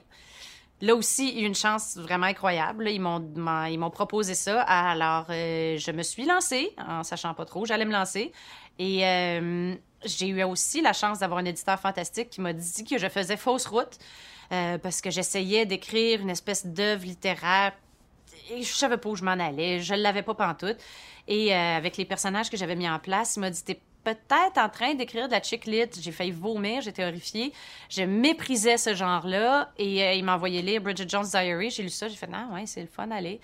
là aussi eu une chance vraiment incroyable. Ils m'ont, ils m'ont proposé ça. Alors, euh, je me suis lancée en sachant pas trop. J'allais me lancer. Et euh, j'ai eu aussi la chance d'avoir un éditeur fantastique qui m'a dit que je faisais fausse route. Euh, parce que j'essayais d'écrire une espèce d'œuvre littéraire et je savais pas où je m'en allais, je l'avais pas pantoute. Et euh, avec les personnages que j'avais mis en place, il m'a dit t'es peut-être en train d'écrire de la chick lit. J'ai failli vomir, j'étais horrifiée. Je méprisais ce genre-là et euh, il m'a envoyé lire Bridget Jones' Diary. J'ai lu ça, j'ai fait non, ouais, c'est le fun, allez.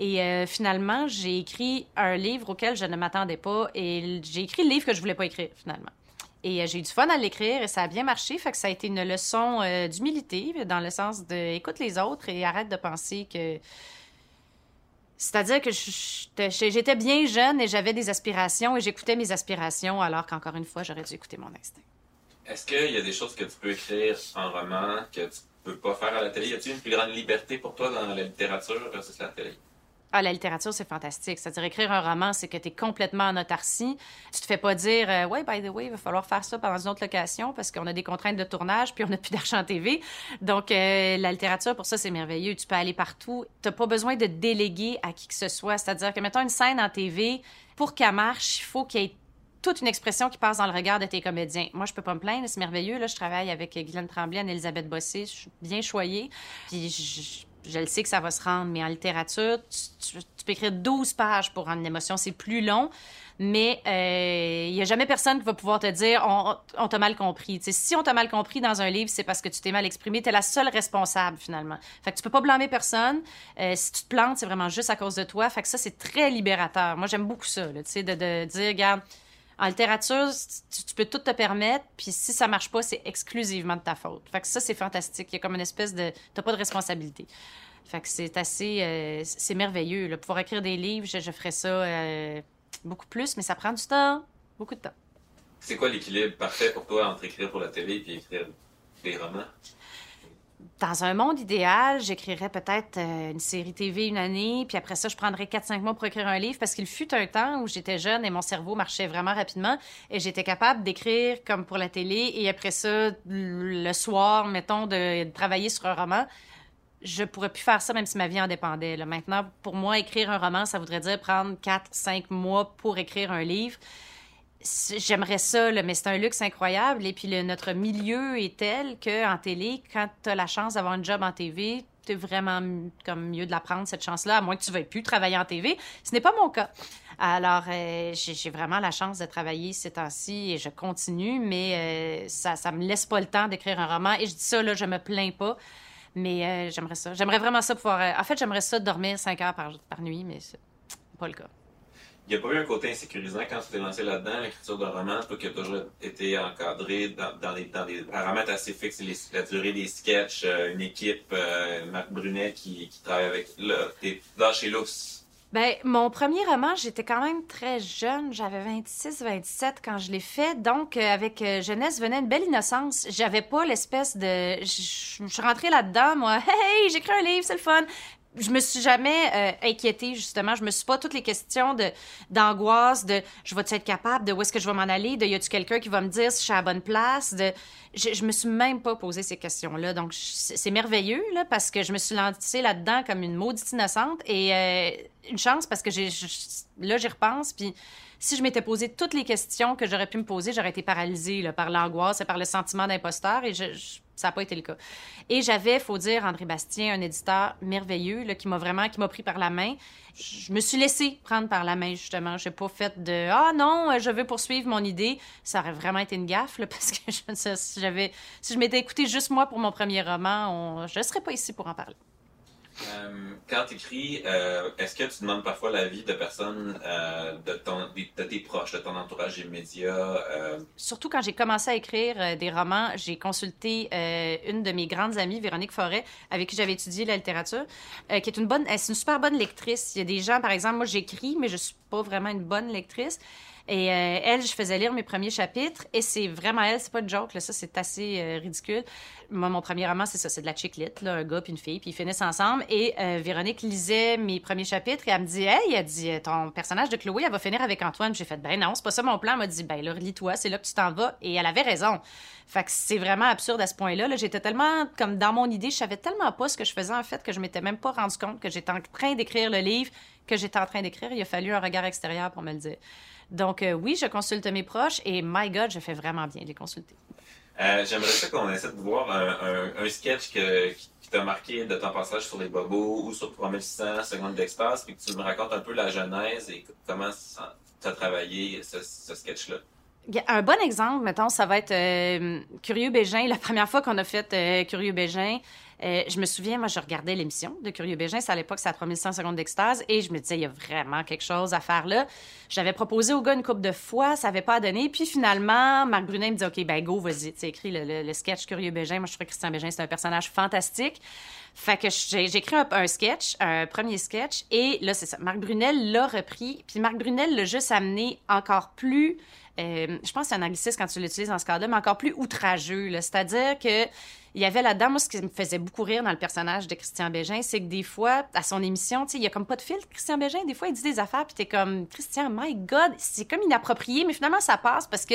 Et finalement, j'ai écrit un livre auquel je ne m'attendais pas et j'ai écrit le livre que je voulais pas écrire finalement. Et j'ai eu du fun à l'écrire et ça a bien marché. Fait que ça a été une leçon d'humilité dans le sens de écoute les autres et arrête de penser que c'est-à-dire que j'étais bien jeune et j'avais des aspirations et j'écoutais mes aspirations alors qu'encore une fois, j'aurais dû écouter mon instinct. Est-ce qu'il y a des choses que tu peux écrire en roman que tu peux pas faire à la télé? Y a-t-il une plus grande liberté pour toi dans la littérature versus la télé? Ah, la littérature, c'est fantastique. C'est-à-dire, écrire un roman, c'est que tu es complètement en autarcie. Tu te fais pas dire, euh, ouais, by the way, il va falloir faire ça pendant une autre location parce qu'on a des contraintes de tournage puis on n'a plus d'argent TV. Donc, euh, la littérature, pour ça, c'est merveilleux. Tu peux aller partout. Tu pas besoin de déléguer à qui que ce soit. C'est-à-dire que, mettons, une scène en TV, pour qu'elle marche, il faut qu'il y ait toute une expression qui passe dans le regard de tes comédiens. Moi, je peux pas me plaindre, c'est merveilleux. Là, je travaille avec Guylaine Tremblay, Anne-Elisabeth Bossé, je suis bien choyée. Puis je, je le sais que ça va se rendre, mais en littérature, tu, peux écrire 12 pages pour rendre une émotion. C'est plus long, mais il euh, n'y a jamais personne qui va pouvoir te dire on, t'a mal compris. si on t'a mal compris dans un livre, c'est parce que tu t'es mal exprimé. Tu es la seule responsable, finalement. Fait que tu peux pas blâmer personne. Euh, si tu te plantes, c'est vraiment juste à cause de toi. Fait que ça, c'est très libérateur. Moi, j'aime beaucoup ça, de, de dire, regarde, en littérature, tu, peux tout te permettre, puis si ça marche pas, c'est exclusivement de ta faute. Fait ça, c'est fantastique. Il y a comme une espèce de... T'as pas de responsabilité. Fait c'est assez... Euh, c'est merveilleux. Là. Pouvoir écrire des livres, je, je ferais ça euh, beaucoup plus, mais ça prend du temps. Beaucoup de temps. C'est quoi l'équilibre parfait pour toi entre écrire pour la télé et écrire des romans? Dans un monde idéal, j'écrirais peut-être euh, une série TV une année, puis après ça, je prendrais 4-5 mois pour écrire un livre parce qu'il fut un temps où j'étais jeune et mon cerveau marchait vraiment rapidement et j'étais capable d'écrire comme pour la télé et après ça, le soir, mettons, de, travailler sur un roman. Je pourrais plus faire ça même si ma vie en dépendait. Maintenant, pour moi, écrire un roman, ça voudrait dire prendre 4-5 mois pour écrire un livre j'aimerais ça, mais c'est un luxe incroyable. Et puis notre milieu est tel qu'en télé, quand tu as la chance d'avoir un job en TV, c'est vraiment comme mieux de la prendre, cette chance-là, à moins que tu ne veuilles plus travailler en TV. Ce n'est pas mon cas. Alors, euh, j'ai vraiment la chance de travailler ces temps-ci et je continue, mais euh, ça ne me laisse pas le temps d'écrire un roman. Et je dis ça, là, je me plains pas, mais euh, j'aimerais ça. J'aimerais vraiment ça pouvoir... en fait, j'aimerais ça dormir cinq heures par, par nuit, mais c'est pas le cas il n'y a pas eu un côté insécurisant quand tu t'es lancé là-dedans, l'écriture de roman, toi qui as toujours été encadré dans, dans, des, dans paramètres assez fixes, la durée des sketchs, euh, une équipe, euh, Marc Brunet qui, travaille avec, là, t'es chez l'os. Ben, mon premier roman, j'étais quand même très jeune. J'avais 26, 27 quand je l'ai fait. Donc, euh, avec jeunesse venait une belle innocence. J'avais pas l'espèce de. Je suis rentrée là-dedans, moi. Hey, j'écris un livre, c'est le fun je me suis jamais euh, inquiétée justement. Je me suis pas toutes les questions d'angoisse de je vais être capable de où est-ce que je vais m'en aller de y a-tu quelqu'un qui va me dire si je suis à la bonne place de je, je me suis même pas posé ces questions là donc c'est merveilleux là parce que je me suis lancée là-dedans comme une maudite innocente et euh, une chance parce que j'ai là j'y repense puis si je m'étais posé toutes les questions que j'aurais pu me poser, j'aurais été paralysée par l'angoisse et par le sentiment d'imposteur et je, je- ça n'a pas été le cas. Et j'avais, faut dire, André Bastien, un éditeur merveilleux qui m'a vraiment, qui m'a pris par la main. Je me suis laissée prendre par la main, justement. J'ai pas fait de Ah non, je veux poursuivre mon idée. Ça aurait vraiment été une gaffe, parce que je, si je m'étais écoutée juste moi pour mon premier roman, je ne serais pas ici pour en parler. Euh, quand tu écris, est-ce que tu demandes parfois l'avis de personnes, euh, de, tes proches, de ton entourage immédiat? euh, Surtout quand j'ai commencé à écrire euh, des romans, j'ai consulté euh, une de mes grandes amies, Véronique Forêt, avec qui j'avais étudié la littérature, euh, qui est une c'est une super bonne lectrice. Il y a des gens, par exemple, moi j'écris, mais je suis pas vraiment une bonne lectrice. Et euh, elle, je faisais lire mes premiers chapitres, et c'est vraiment elle, c'est pas une joke, là, ça c'est assez euh, ridicule. Moi, mon premier roman, c'est ça, c'est de la chick lit, là, un gars puis une fille, puis ils finissent ensemble. Et euh, Véronique lisait mes premiers chapitres et elle me dit Hey, elle dit, euh, ton personnage de Chloé, elle va finir avec Antoine. J'ai fait Ben non, c'est pas ça mon plan. Elle m'a dit Ben là, relis-toi, c'est là que tu t'en vas. Et elle avait raison. Fait que c'est vraiment absurde à ce point-là. Là. J'étais tellement, comme dans mon idée, je savais tellement pas ce que je faisais en fait que je m'étais même pas rendu compte que j'étais en train d'écrire le livre que j'étais en train d'écrire. Il a fallu un regard extérieur pour me le dire. Donc, euh, oui, je consulte mes proches et my God, je fais vraiment bien de les consulter. euh, J'aimerais ça qu'on essaie de voir un, sketch qui, t'a marqué de ton passage sur les bobos ou sur 3600 secondes d'extase, puis que tu me racontes un peu la genèse et comment tu as travaillé ce sketch-là. Un bon exemple, mettons, ça va être euh, Curieux Bégin. La première fois qu'on a fait euh, Curieux Bégin, euh, je me souviens, moi, je regardais l'émission de Curieux Bégin. C'est à l'époque, c'est à 3100 secondes d'extase. Et je me disais, il y a vraiment quelque chose à faire là. J'avais proposé au gars une couple de fois, ça n'avait pas donné. Puis finalement, Marc Brunet me dit, OK, ben go, vas-y, tu écris le, le- sketch Curieux Bégin. Moi, je trouve que Christian Bégin, c'est un personnage fantastique. Fait que j'ai écrit un, un sketch, un premier sketch, et là, c'est ça. Marc Brunel l'a repris, puis Marc Brunel l'a juste amené encore plus, euh, je pense que c'est un quand tu l'utilises dans ce cadre-là, mais encore plus outrageux. C'est-à-dire que il y avait là-dedans, moi, ce qui me faisait beaucoup rire dans le personnage de Christian Bégin, c'est que des fois, à son émission, il y a comme pas de filtre, Christian Bégin. Des fois, il dit des affaires, puis t'es comme, Christian, my God, c'est comme inapproprié, mais finalement, ça passe parce que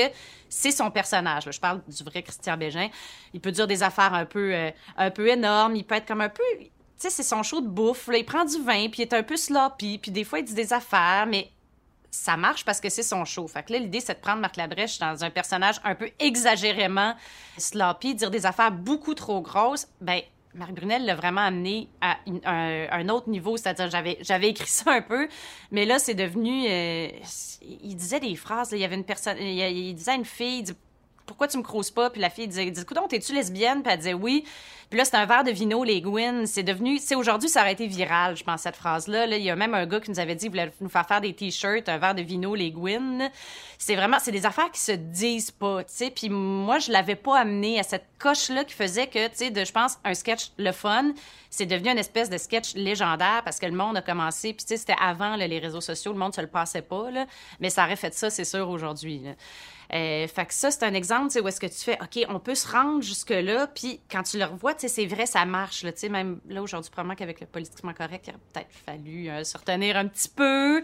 c'est son personnage. Je parle du vrai Christian Bégin. Il peut dire des affaires un peu, euh, un peu énormes, il peut être comme un peu. Tu sais, c'est son show de bouffe. là. Il prend du vin, puis il est un peu sloppy, puis des fois, il dit des affaires, mais ça marche parce que c'est son show. Fait que là, l'idée, c'est de prendre Marc Labrèche dans un personnage un peu exagérément sloppy, dire des affaires beaucoup trop grosses. Ben, Marc Brunel l'a vraiment amené à un, autre niveau, c'est-à-dire j'avais j'avais écrit ça un peu, mais là c'est devenu euh, il disait des phrases, il y avait une personne il, disait une fille pourquoi tu me croses pas? Puis la fille disait écoute donc t'es-tu lesbienne? Puis elle disait oui puis là, c'est un verre de vino, les Gwyn. C'est devenu. Sais, aujourd'hui, ça aurait été viral, je pense, cette phrase-là. Là, il y a même un gars qui nous avait dit qu'il voulait nous faire faire des T-shirts, un verre de vino, les Gwyn. C'est vraiment. C'est des affaires qui se disent pas, tu sais. Puis moi, je l'avais pas amené à cette coche-là qui faisait que, tu sais, de, je pense, un sketch le fun, c'est devenu une espèce de sketch légendaire parce que le monde a commencé. Puis, tu sais, c'était avant les réseaux sociaux, le monde se le passait pas, là. Mais ça aurait fait ça, c'est sûr, aujourd'hui. Euh, que ça, c'est un exemple, où est-ce que tu fais, OK, on peut se rendre jusque-là, puis quand tu le revois, c'est vrai, ça marche, là, même là, aujourd'hui, probablement qu'avec le politiquement correct, il aurait peut-être fallu euh, se retenir un petit peu,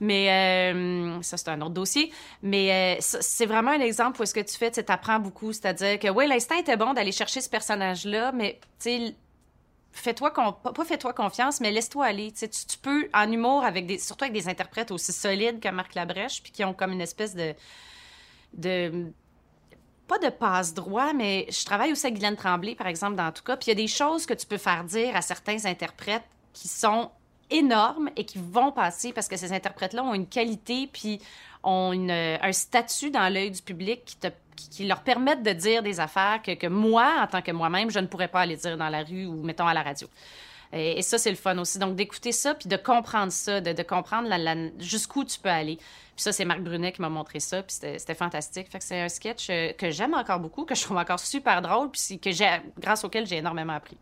mais euh, ça, c'est un autre dossier. Mais euh, c'est vraiment un exemple où est-ce que tu fais, tu sais, t'apprends beaucoup, c'est-à-dire que, oui, l'instinct était bon d'aller chercher ce personnage-là, mais, tu sais, fais-toi pas fais-toi confiance mais laisse-toi aller tu peux en humour avec des surtout avec des interprètes aussi solides que Marc Labrèche puis qui ont comme une espèce de de pas de passe droit, mais je travaille aussi avec Guylaine Tremblay, par exemple, dans tout cas. Puis il y a des choses que tu peux faire dire à certains interprètes qui sont énormes et qui vont passer parce que ces interprètes-là ont une qualité puis ont une, un statut dans l'œil du public qui leur permettent de dire des affaires que, que moi, en tant que moi-même, je ne pourrais pas aller dire dans la rue ou, mettons, à la radio. Et, ça, c'est le fun aussi. Donc, d'écouter ça, puis de comprendre ça, de, comprendre jusqu'où tu peux aller. Puis ça, c'est Marc Brunet qui m'a montré ça, puis c'était fantastique. Fait que c'est un sketch euh, que j'aime encore beaucoup, que je trouve encore super drôle, puis que grâce auquel j'ai énormément appris.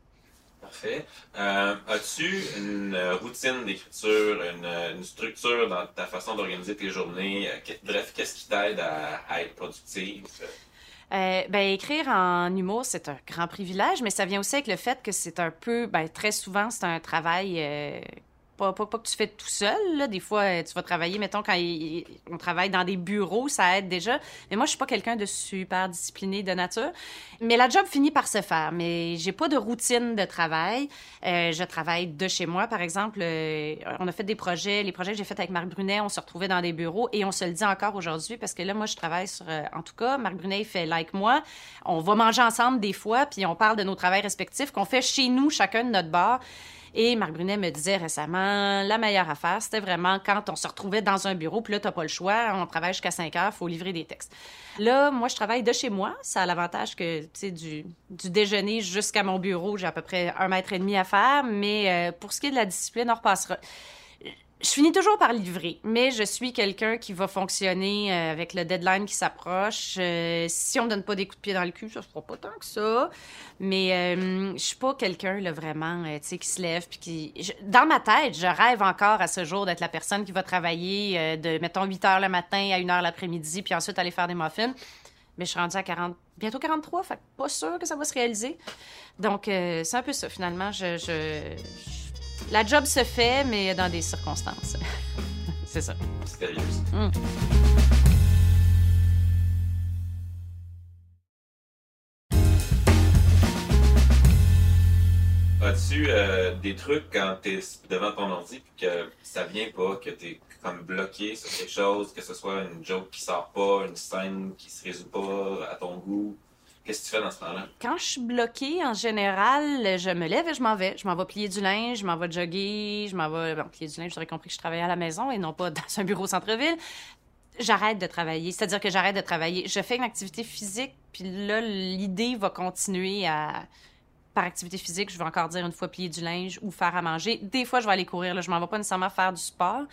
Parfait. Euh, As-tu une routine d'écriture, une, structure dans ta façon d'organiser tes journées? Euh, bref, qu'est-ce qui t'aide à, à être productive? Euh, ben, écrire en humour, c'est un grand privilège, mais ça vient aussi avec le fait que c'est un peu, ben, très souvent, c'est un travail euh, pas, pas, que tu fais tout seul. Là. Des fois, euh, tu vas travailler, mettons, quand on travaille dans des bureaux, ça aide déjà. Mais moi, je suis pas quelqu'un de super discipliné de nature. Mais la job finit par se faire. Mais j'ai pas de routine de travail. Euh, je travaille de chez moi, par exemple. Euh, on a fait des projets. Les projets que j'ai faits avec Marc Brunet, on se retrouvait dans des bureaux et on se le dit encore aujourd'hui parce que là, moi, je travaille sur... en tout cas, Marc Brunet, il fait like moi. On va manger ensemble des fois, puis on parle de nos travails respectifs qu'on fait chez nous, chacun de notre bar. Et Marc Brunet me disait récemment, la meilleure affaire, c'était vraiment quand on se retrouvait dans un bureau, puis là, t'as pas le choix, on travaille jusqu'à 5 heures, faut livrer des textes. Là, moi, je travaille de chez moi. Ça a l'avantage que, tu sais, du, déjeuner jusqu'à mon bureau, j'ai à peu près un mètre et demi à faire, mais euh, pour ce qui est de la discipline, on repassera je finis toujours par livrer, mais je suis quelqu'un qui va fonctionner euh, avec le deadline qui s'approche. Euh, si on me donne pas des coups de pied dans le cul, ça se fera pas tant que ça. Mais euh, je suis pas quelqu'un vraiment, tu sais, qui se lève puis qui. Dans ma tête, je rêve encore à ce jour d'être la personne qui va travailler de mettons 8 heures le matin à 1 heure l'après-midi, puis ensuite aller faire des muffins. Mais je suis rendue à 40, bientôt 43, fait pas sûr que ça va se réaliser. Donc c'est un peu ça finalement. je la job se fait, mais dans des circonstances. c'est ça. Mm. As-tu euh, des trucs quand tu es devant ton ordi et que ça vient pas, que tu es comme bloqué sur quelque chose, que ce soit une joke qui sort pas, une scène qui se résout pas à ton goût? Qu'est-ce que tu fais dans ce temps-là? Quand je suis bloquée, en général, je me lève et je m'en vais. Je m'en vais plier du linge, je m'en vais jogger, je m'en vais. Plier du linge, j'aurais compris que je travaillais à la maison et non pas dans un bureau centre-ville. J'arrête de travailler. C'est-à-dire que j'arrête de travailler. Je fais une activité physique, puis là, l'idée va continuer à. Par activité physique, je vais encore dire une fois plier du linge ou faire à manger. Des fois, je vais aller courir. Là. Je m'en vais pas nécessairement faire du sport.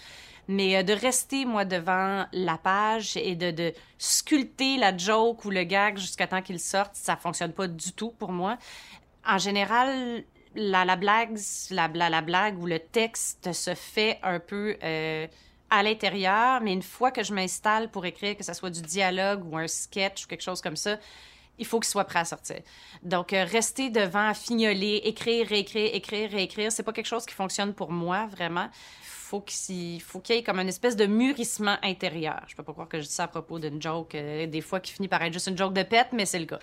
Mais euh, de rester, moi, devant la page et de, sculpter la joke ou le gag jusqu'à temps qu'il sorte, ça fonctionne pas du tout pour moi. En général, la, la blague, la, la, blague ou le texte se fait un peu euh, à l'intérieur, mais une fois que je m'installe pour écrire, que ce soit du dialogue ou un sketch ou quelque chose comme ça, il faut qu'il soit prêt à sortir. Donc, euh, rester devant, fignoler, écrire, réécrire, écrire, réécrire, c'est pas quelque chose qui fonctionne pour moi, vraiment faut qu'il faut qu'il y ait comme une espèce de mûrissement intérieur. Je peux pas croire que je dis ça à propos d'une joke, euh, des fois qui finit par être juste une joke de pète, mais c'est le cas.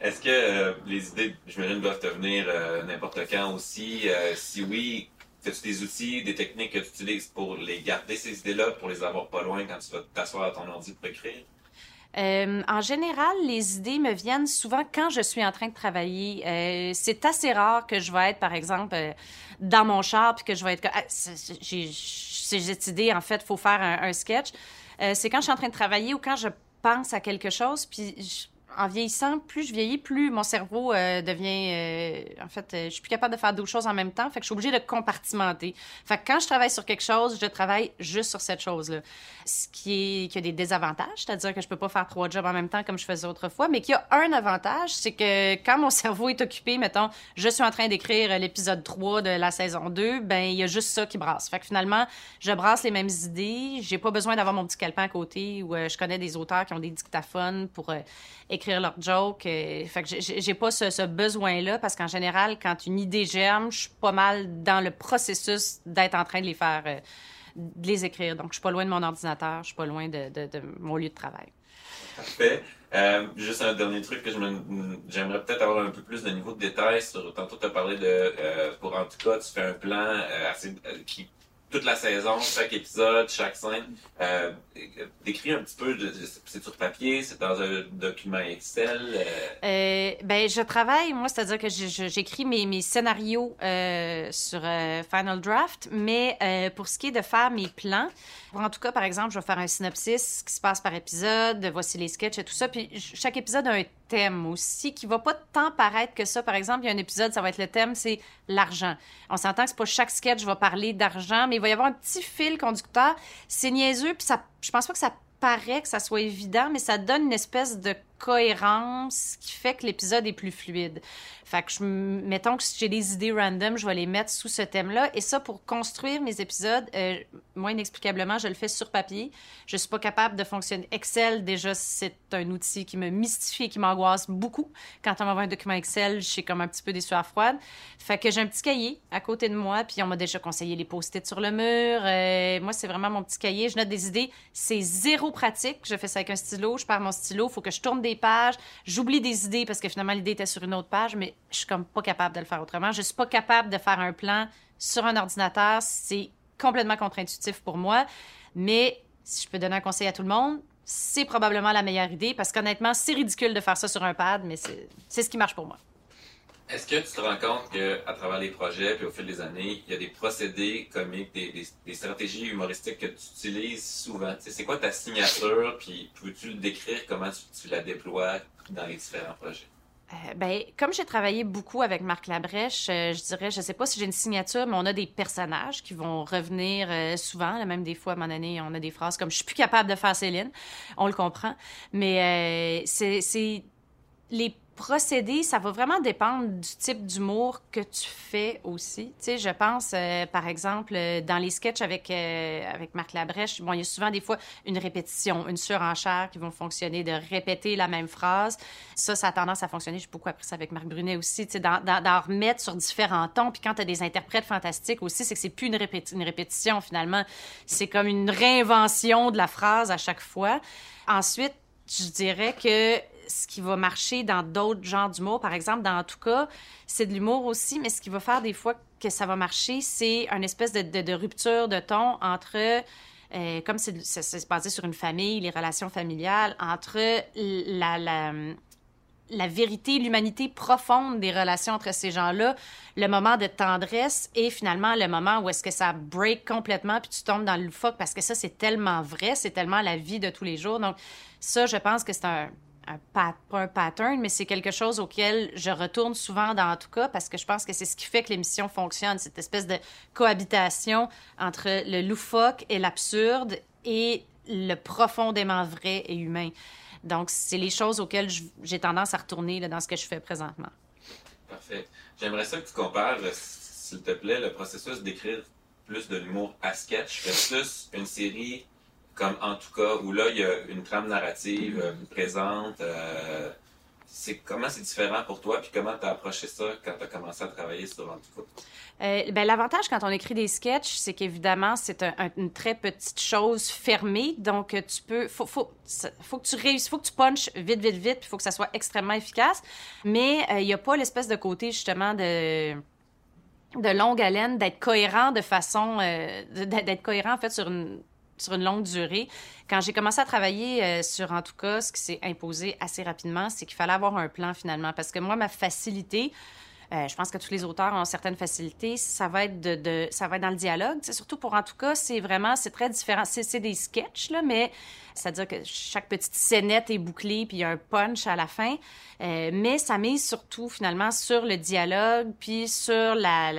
Est-ce que euh, les idées, je me doivent te venir n'importe quand aussi? si oui, as-tu des outils, des techniques que tu utilises pour les garder, ces idées-là, pour les avoir pas loin quand tu vas t'asseoir à ton ordi pour écrire? En général, les idées me viennent souvent quand je suis en train de travailler. c'est assez rare que je vais être, par exemple, dans mon char, puis que je vais être ah, j'ai cette idée, en fait, faut faire un, sketch. Euh, c'est quand je suis en train de travailler ou quand je pense à quelque chose, puis en vieillissant, plus je vieillis, plus mon cerveau euh, devient. Euh, en fait, euh, je suis plus capable de faire d'autres choses en même temps. Fait que je suis obligée de compartimenter. Fait que quand je travaille sur quelque chose, je travaille juste sur cette chose-là. Ce qui, est, qui a des désavantages, c'est-à-dire que je peux pas faire trois jobs en même temps comme je faisais autrefois, mais qui a un avantage, c'est que quand mon cerveau est occupé, mettons, je suis en train d'écrire l'épisode 3 de la saison 2, ben il y a juste ça qui brasse. Fait que finalement, je brasse les mêmes idées. J'ai pas besoin d'avoir mon petit calepin à côté où je connais des auteurs qui ont des dictaphones pour écrire leurs jokes. Euh, fait j'ai pas ce, besoin-là parce qu'en général, quand une idée germe, je suis pas mal dans le processus d'être en train de les faire, euh, de les écrire. Donc, je suis pas loin de mon ordinateur, je suis pas loin de, mon lieu de travail. Parfait. Euh, juste un dernier truc que j'aimerais peut-être avoir un peu plus de niveau de détail sur. Tantôt, tu as parlé de. pour en tout cas, tu fais un plan assez, qui toute la saison, chaque épisode, chaque scène. Euh, décris un petit peu, c'est sur papier, c'est dans un document Excel. Euh... euh ben, je travaille, moi, c'est-à-dire que j'écris mes, scénarios euh, sur euh, Final Draft, mais pour ce qui est de faire mes plans, en tout cas, par exemple, je vais faire un synopsis qui se passe par épisode, voici les sketchs et tout ça, puis chaque épisode a un thème aussi qui va pas tant paraître que ça. Par exemple, il y a un épisode, ça va être le thème, c'est l'argent. On s'entend que c'est pas chaque sketch va parler d'argent, mais il va y avoir un petit fil conducteur. C'est niaiseux, puis ça, je pense pas que ça paraît que ça soit évident, mais ça donne une espèce de cohérence qui fait que l'épisode est plus fluide. Fait que je, mettons que si j'ai des idées random, je vais les mettre sous ce thème-là. Et ça, pour construire mes épisodes, euh, moi, inexplicablement, je le fais sur papier. Je suis pas capable de fonctionner. Excel, déjà, c'est un outil qui me mystifie et qui m'angoisse beaucoup. Quand on m'envoie un document Excel, suis comme un petit peu des sueurs froides. Fait que j'ai un petit cahier à côté de moi, puis on m'a déjà conseillé les post-it sur le mur. Euh, moi, c'est vraiment mon petit cahier. Je note des idées. C'est zéro pratique. Je fais ça avec un stylo. Je pars mon stylo. Faut que je tourne des pages. J'oublie des idées parce que finalement, l'idée était sur une autre page, mais je suis comme pas capable de le faire autrement. Je suis pas capable de faire un plan sur un ordinateur. C'est complètement contre-intuitif pour moi. Mais si je peux donner un conseil à tout le monde, c'est probablement la meilleure idée parce qu'honnêtement, c'est ridicule de faire ça sur un pad, mais c'est ce qui marche pour moi. Est-ce que tu te rends compte qu'à travers les projets, puis au fil des années, il y a des procédés comiques, des, des, stratégies humoristiques que tu utilises souvent? c'est quoi ta signature, puis peux-tu le décrire, comment tu la déploies dans les différents projets? Euh, ben, comme j'ai travaillé beaucoup avec Marc Labrèche, euh, je dirais, je sais pas si j'ai une signature, mais on a des personnages qui vont revenir euh, souvent. même des fois, à un moment on a des phrases comme « je suis plus capable de faire Céline ». On le comprend. Mais c'est les procéder, ça va vraiment dépendre du type d'humour que tu fais aussi. Tu sais, je pense, euh, par exemple, euh, dans les sketchs avec, euh, avec Marc Labrèche, bon, il y a souvent des fois une répétition, une surenchère qui vont fonctionner, de répéter la même phrase. Ça, ça a tendance à fonctionner. J'ai beaucoup appris ça avec Marc Brunet aussi, tu sais, d'en remettre sur différents tons. Puis quand tu as des interprètes fantastiques aussi, c'est que c'est plus une, une répétition finalement. C'est comme une réinvention de la phrase à chaque fois. Ensuite, je dirais que ce qui va marcher dans d'autres genres d'humour, par exemple, dans tout cas, c'est de l'humour aussi, mais ce qui va faire des fois que ça va marcher, c'est une espèce de, rupture de ton entre, euh, comme c'est basé sur une famille, les relations familiales, entre la, la, la vérité, l'humanité profonde des relations entre ces gens-là, le moment de tendresse et finalement le moment où est-ce que ça break complètement puis tu tombes dans le fuck parce que ça c'est tellement vrai, c'est tellement la vie de tous les jours. Donc ça, je pense que c'est un pas un pattern, mais c'est quelque chose auquel je retourne souvent dans tout cas parce que je pense que c'est ce qui fait que l'émission fonctionne, cette espèce de cohabitation entre le loufoque et l'absurde et le profondément vrai et humain. Donc, c'est les choses auxquelles j'ai tendance à retourner dans ce que je fais présentement. Parfait. J'aimerais ça que tu compares, s'il te plaît, le processus d'écrire plus de l'humour à sketch versus une série comme en tout cas, où là, il y a une trame narrative euh, présente. Euh, c'est comment c'est différent pour toi, puis comment tu as approché ça quand tu as commencé à travailler sur en tout cas? Euh, ben, L'avantage quand on écrit des sketchs, c'est qu'évidemment, c'est une très petite chose fermée. Donc, tu peux. Faut, faut, faut que tu réussisses, faut que tu punches vite, vite, vite, puis il faut que ça soit extrêmement efficace. Mais il n'y a pas l'espèce de côté, justement, de de longue haleine, d'être cohérent de façon, d'être cohérent en fait sur une, sur une longue durée. Quand j'ai commencé à travailler euh, sur, en tout cas, ce qui s'est imposé assez rapidement, c'est qu'il fallait avoir un plan finalement. Parce que moi, ma facilité, euh, je pense que tous les auteurs ont certaines facilités. Ça va être de, ça va être dans le dialogue. Surtout pour en tout cas, c'est vraiment, c'est très différent. C'est des sketchs là, mais c'est-à-dire que chaque petite scénette est bouclée puis il y a un punch à la fin. Euh, mais ça mise surtout finalement sur le dialogue puis sur la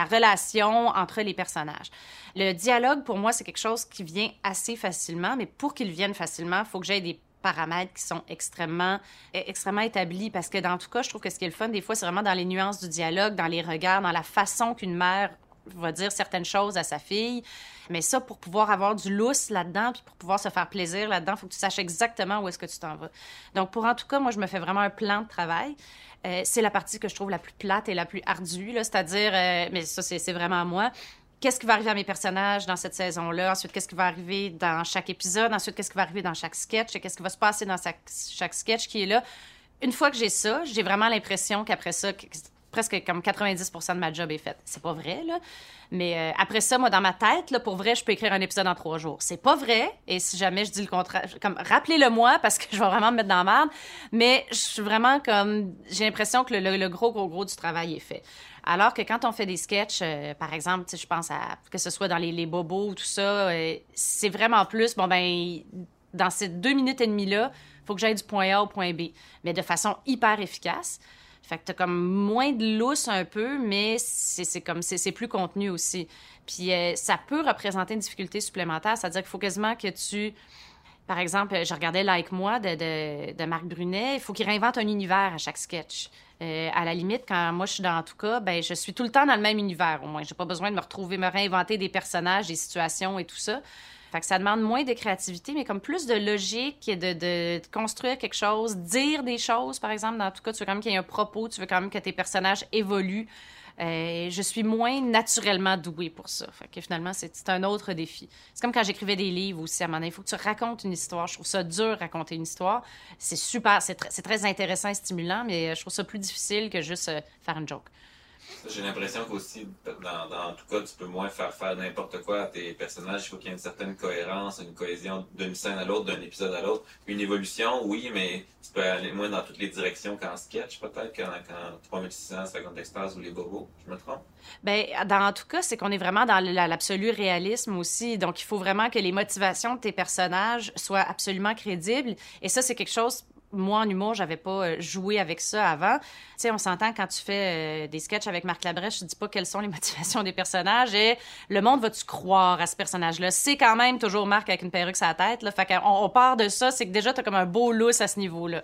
relation entre les personnages. Le dialogue, pour moi, c'est quelque chose qui vient assez facilement, mais pour qu'il vienne facilement, il faut que j'aie des paramètres qui sont extrêmement, e, extrêmement établis. Parce que dans tout cas, je trouve que ce qui est le fun, des fois, c'est vraiment dans les nuances du dialogue, dans les regards, dans la façon qu'une mère va dire certaines choses à sa fille. Mais ça, pour pouvoir avoir du lousse là-dedans, puis pour pouvoir se faire plaisir là-dedans, il faut que tu saches exactement où est-ce que tu t'en vas. Donc, pour en tout cas, moi, je me fais vraiment un plan de travail. Euh, c'est la partie que je trouve la plus plate et la plus ardue, c'est-à-dire, euh, mais ça, c'est vraiment moi. Qu'est-ce qui va arriver à mes personnages dans cette saison-là? Ensuite, qu'est-ce qui va arriver dans chaque épisode? Ensuite, qu'est-ce qui va arriver dans chaque sketch? Qu'est-ce qui va se passer dans chaque sketch qui est là? Une fois que j'ai ça, j'ai vraiment l'impression qu'après ça, presque comme 90 de ma job est faite. C'est pas vrai, là. Mais euh, après ça, moi, dans ma tête, là, pour vrai, je peux écrire un épisode en trois jours. C'est pas vrai. Et si jamais je dis le contraire, comme rappelez-le-moi parce que je vais vraiment me mettre dans la merde. Mais je suis vraiment comme. J'ai l'impression que le, gros, gros, gros du travail est fait. Alors que quand on fait des sketchs, euh, par exemple, je pense à que ce soit dans les, les bobos ou tout ça, euh, c'est vraiment plus, bon, ben, dans ces deux minutes et demie-là, il faut que j'aille du point A au point B, mais de façon hyper efficace. Fait que t'as comme moins de lousse un peu, mais c'est comme c'est plus contenu aussi. Puis euh, ça peut représenter une difficulté supplémentaire, c'est-à-dire qu'il faut quasiment que tu Par exemple, je regardais Like Moi de, de, Marc Brunet. Il faut qu'il réinvente un univers à chaque sketch. Euh, à la limite, quand moi je suis dans en tout cas, ben je suis tout le temps dans le même univers au moins. J'ai pas besoin de me retrouver, me réinventer des personnages, des situations et tout ça. Ça demande moins de créativité, mais comme plus de logique et de, de, de construire quelque chose, dire des choses, par exemple. Dans tout cas, tu veux quand même qu'il y ait un propos, tu veux quand même que tes personnages évoluent. Euh, je suis moins naturellement douée pour ça. Finalement, c'est un autre défi. C'est comme quand j'écrivais des livres aussi. À un moment il faut que tu racontes une histoire. Je trouve ça dur raconter une histoire. C'est super, c'est tr très intéressant et stimulant, mais je trouve ça plus difficile que juste euh, faire une joke. J'ai l'impression qu'aussi, dans, dans tout cas, tu peux moins faire faire n'importe quoi à tes personnages. Il faut qu'il y ait une certaine cohérence, une cohésion d'une scène à l'autre, d'un épisode à l'autre. Une évolution, oui, mais tu peux aller moins dans toutes les directions qu'en sketch, peut-être, qu'en quand 3600, 50 extases ou les bobos. Je me trompe? Ben, dans tout cas, c'est qu'on est vraiment dans l'absolu réalisme aussi. Donc, il faut vraiment que les motivations de tes personnages soient absolument crédibles. Et ça, c'est quelque chose moi, en humour, j'avais pas euh, joué avec ça avant. Tu sais, on s'entend quand tu fais euh, des sketchs avec Marc Labrèche, je dis pas quelles sont les motivations des personnages et le monde va-tu croire à ce personnage-là? C'est quand même toujours Marc avec une perruque sur la tête, là. Fait qu'on on part de ça, c'est que déjà, t'as comme un beau lousse à ce niveau-là.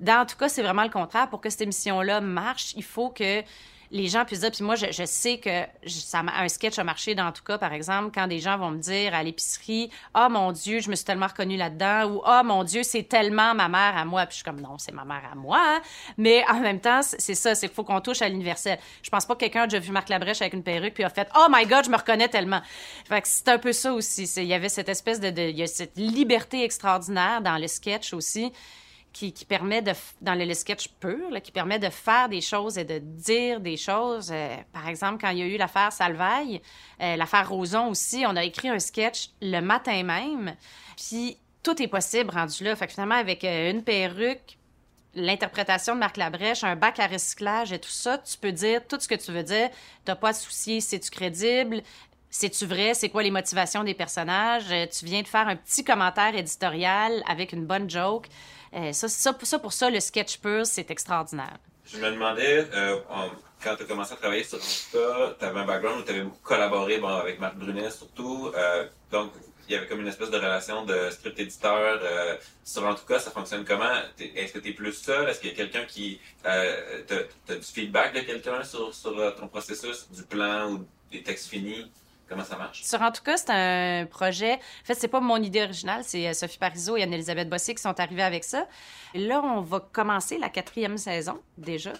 Dans tout cas, c'est vraiment le contraire. Pour que cette émission-là marche, il faut que les gens puissent dire, puis moi, je, je sais que ça, un sketch a marché dans tout cas, par exemple, quand des gens vont me dire à l'épicerie, ah oh, mon Dieu, je me suis tellement reconnue là-dedans, ou ah oh, mon Dieu, c'est tellement ma mère à moi, puis je suis comme non, c'est ma mère à moi, hein. mais en même temps, c'est ça, c'est qu'il faut qu'on touche à l'universel. Je pense pas que quelqu'un a déjà vu Marc Labrèche avec une perruque puis a fait, oh my God, je me reconnais tellement. Fait que c'est un peu ça aussi. Il y avait cette espèce de, il y a cette liberté extraordinaire dans le sketch aussi qui, permet de, dans le, le sketch pur, qui permet de faire des choses et de dire des choses. Euh, par exemple, quand il y a eu l'affaire Salvaille, euh, l'affaire Roson aussi, on a écrit un sketch le matin même, puis tout est possible rendu là. Fait que finalement, avec euh, une perruque, l'interprétation de Marc Labrèche, un bac à recyclage et tout ça, tu peux dire tout ce que tu veux dire. T'as pas de souci, c'est-tu crédible? C'est-tu vrai? C'est quoi les motivations des personnages? Tu viens de faire un petit commentaire éditorial avec une bonne joke. Euh, ça, ça, ça, pour ça, le sketch pur, c'est extraordinaire. Je me demandais, euh, quand tu as commencé à travailler sur cas, tu avais un background où tu avais beaucoup collaboré avec Marc Brunet surtout. Euh, donc, il y avait comme une espèce de relation de script éditeur. Euh, sur en tout cas, ça fonctionne comment? Est-ce que tu es plus seul? Est-ce qu'il y a quelqu'un qui... Euh, t'as du feedback de quelqu'un sur, ton processus, du plan ou des textes finis? Comment ça marche? Sur En tout cas, c'est un projet. En fait, c'est pas mon idée originale, c'est euh, Sophie Parizeau et Anne-Elisabeth Bossé qui sont arrivés avec ça. là, on va commencer la quatrième saison déjà.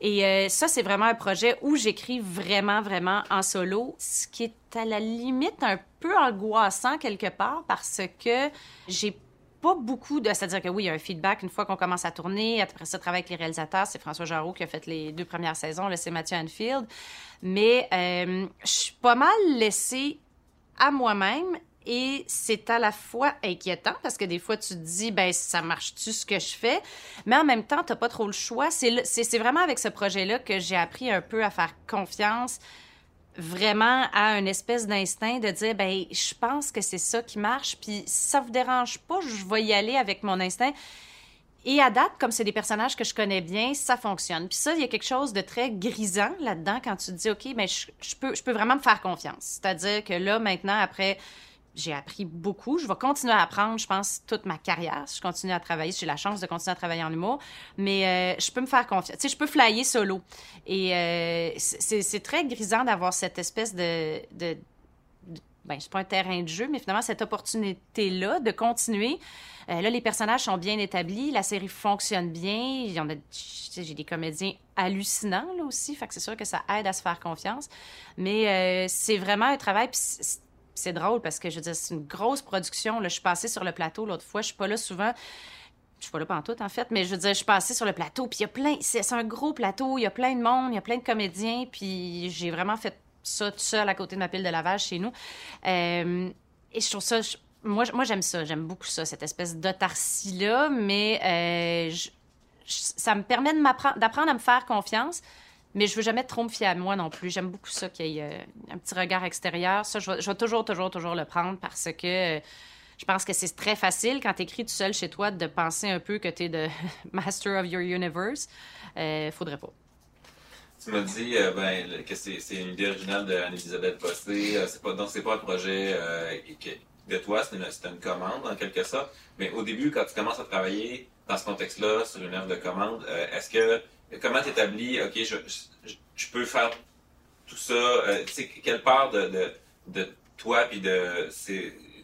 Et euh, ça, c'est vraiment un projet où j'écris vraiment, vraiment en solo, ce qui est à la limite un peu angoissant quelque part parce que j'ai pas beaucoup de. C'est-à-dire que oui, il y a un feedback une fois qu'on commence à tourner. Après ça, travailler avec les réalisateurs. C'est François Jarreau qui a fait les deux premières saisons. Là, c'est Mathieu Anfield. Mais euh, je suis pas mal laissée à moi-même et c'est à la fois inquiétant parce que des fois tu te dis ben ça marche-tu ce que je fais? Mais en même temps tu pas trop le choix c'est vraiment avec ce projet là que j'ai appris un peu à faire confiance vraiment à une espèce d'instinct de dire ben je pense que c'est ça qui marche puis ça vous dérange pas je vais y aller avec mon instinct. Et à date comme c'est des personnages que je connais bien ça fonctionne. Puis ça il y a quelque chose de très grisant là-dedans quand tu dis ok ben je, peux je peux vraiment me faire confiance. C'est-à-dire que là maintenant après j'ai appris beaucoup. Je vais continuer à apprendre, je pense, toute ma carrière. Je continue à travailler, j'ai la chance de continuer à travailler en humour. Mais euh, je peux me faire confiance. Tu sais, je peux flyer solo. Et euh, c'est très grisant d'avoir cette espèce de... de, de ben, c'est pas un terrain de jeu, mais finalement, cette opportunité-là de continuer. Euh, là, les personnages sont bien établis, la série fonctionne bien. J'ai des comédiens hallucinants, là aussi, fait que c'est sûr que ça aide à se faire confiance. Mais c'est vraiment un travail, puis c'est drôle parce que je veux c'est une grosse production. Là. Je suis passée sur le plateau l'autre fois. Je suis pas là souvent. Je suis pas là pendant tout, en fait, mais je veux dire, je suis passée sur le plateau, puis il y a plein. C'est un gros plateau, il y a plein de monde, il y a plein de comédiens, puis j'ai vraiment fait ça tout seul à côté de ma pile de lavage chez nous. Euh, et je trouve ça. moi, moi j'aime ça, j'aime beaucoup ça, cette espèce d'autarcie-là, mais euh, ça me permet d'apprendre à me faire confiance. Mais je veux jamais trop me à moi non plus. J'aime beaucoup ça qu'il y ait euh, un petit regard extérieur. Ça, je vais, toujours, toujours, toujours le prendre parce que euh, je pense que c'est très facile quand tu écris tout seul chez toi de penser un peu que tu es de master of your universe. Euh, faudrait pas. Tu m'as dit euh, ben, que c'est une idée originale d'Anne-Elisabeth Bossé. c'est pas, donc, c'est pas un projet de toi, c'est une, commande en quelque sorte. Mais au début, quand tu commences à travailler dans ce contexte-là, sur une œuvre de commande, euh, est-ce que comment tu établis, OK, je, je, je peux faire tout ça, euh, tu sais, quelle part de, de, de toi puis de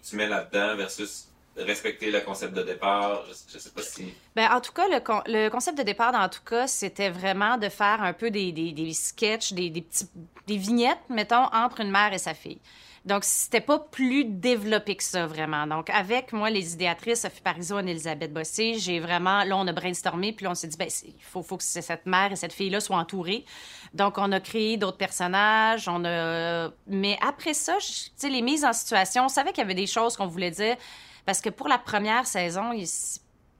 tu mets là-dedans versus respecter le concept de départ? Je, je sais pas si. Ben, en tout cas, le, con- le concept de départ, en tout cas, c'était vraiment de faire un peu des, des, des sketchs, des, des, petits, des vignettes, mettons, entre une mère et sa fille. Donc, c'était pas plus développé que ça, vraiment. Donc, avec moi, les idéatrices, Sophie Parizeau et Elisabeth Bossé, j'ai vraiment, là, on a brainstormé, puis là, on s'est dit, ben, il faut, faut que cette mère et cette fille-là soient entourées. Donc, on a créé d'autres personnages, on a... Mais après ça, tu sais, les mises en situation, on savait qu'il y avait des choses qu'on voulait dire, parce que pour la première saison, il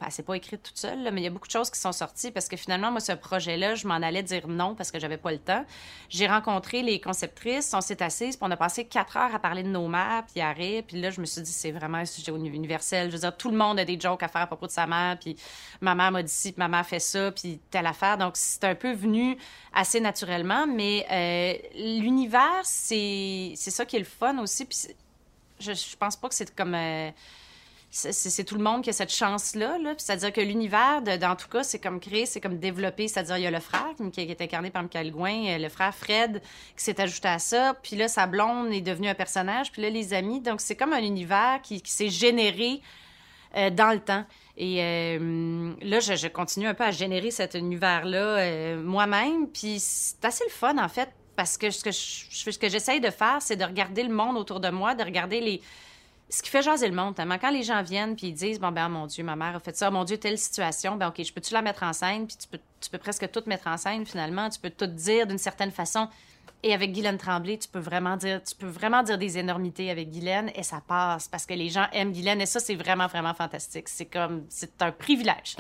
ben, c'est pas écrit toute seule, mais il y a beaucoup de choses qui sont sorties parce que finalement, moi, ce projet-là, je m'en allais dire non parce que j'avais pas le temps. J'ai rencontré les conceptrices, on s'est assises, puis on a passé quatre heures à parler de nos mères, puis arrêt, puis là, je me suis dit, c'est vraiment un sujet uni- universel. Je veux dire, tout le monde a des jokes à faire à propos de sa mère, puis ma mère m'a dit ci, puis ma mère fait ça, puis telle affaire. Donc, c'est un peu venu assez naturellement, mais euh, l'univers, c'est ça qui est le fun aussi, puis je pense pas que c'est comme... euh, c'est tout le monde qui a cette chance-là. Là. C'est-à-dire que l'univers, dans tout cas, c'est comme créer, c'est comme développer. C'est-à-dire, il y a le frère qui, est incarné par Michael Gouin, euh, le frère Fred qui s'est ajouté à ça. Puis là, sa blonde est devenue un personnage. Puis là, les amis. Donc, c'est comme un univers qui, s'est généré euh, dans le temps. Et euh, là, je, continue un peu à générer cet univers-là moi-même. Puis c'est assez le fun, en fait, parce que ce que je- ce que j'essaye de faire, c'est de regarder le monde autour de moi, de regarder les ce qui fait jaser le monde, tellement quand les gens viennent puis ils disent bon ben ah, mon Dieu ma mère a fait ça, mon Dieu telle situation, ben ok je peux tu la mettre en scène? Puis tu peux tu peux presque tout mettre en scène finalement, tu peux tout dire d'une certaine façon. Et avec Guylaine Tremblay, tu peux vraiment dire tu peux vraiment dire des énormités avec Guylaine et ça passe parce que les gens aiment Guylaine et ça c'est vraiment vraiment fantastique. C'est comme c'est un privilège.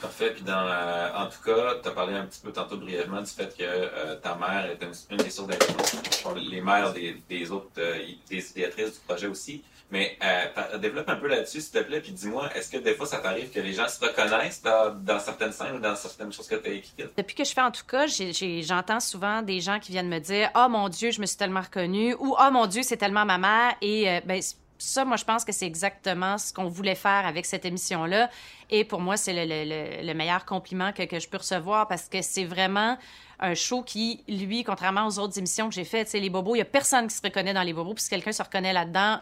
Parfait. Puis dans, euh, en tout cas, tu as parlé un petit peu tantôt brièvement du fait que euh, ta mère est une, des sources d'influence. Les mères des, autres, euh, des idéatrices du projet aussi. Mais euh, développe un peu là-dessus, s'il te plaît, puis dis-moi, est-ce que des fois ça t'arrive que les gens se reconnaissent dans, certaines scènes ou dans certaines choses que tu as écrites? Depuis que je fais en tout cas, j'entends souvent des gens qui viennent me dire "Oh mon dieu, je me suis tellement reconnue" ou "Oh mon dieu, c'est tellement ma mère" et euh, ben ça moi je pense que c'est exactement ce qu'on voulait faire avec cette émission là et pour moi c'est le, le- le- le meilleur compliment que, je peux recevoir parce que c'est vraiment un show qui, lui, contrairement aux autres émissions que j'ai faites, sais, les bobos, il y a personne qui se reconnaît dans les bobos, puis si quelqu'un se reconnaît là-dedans,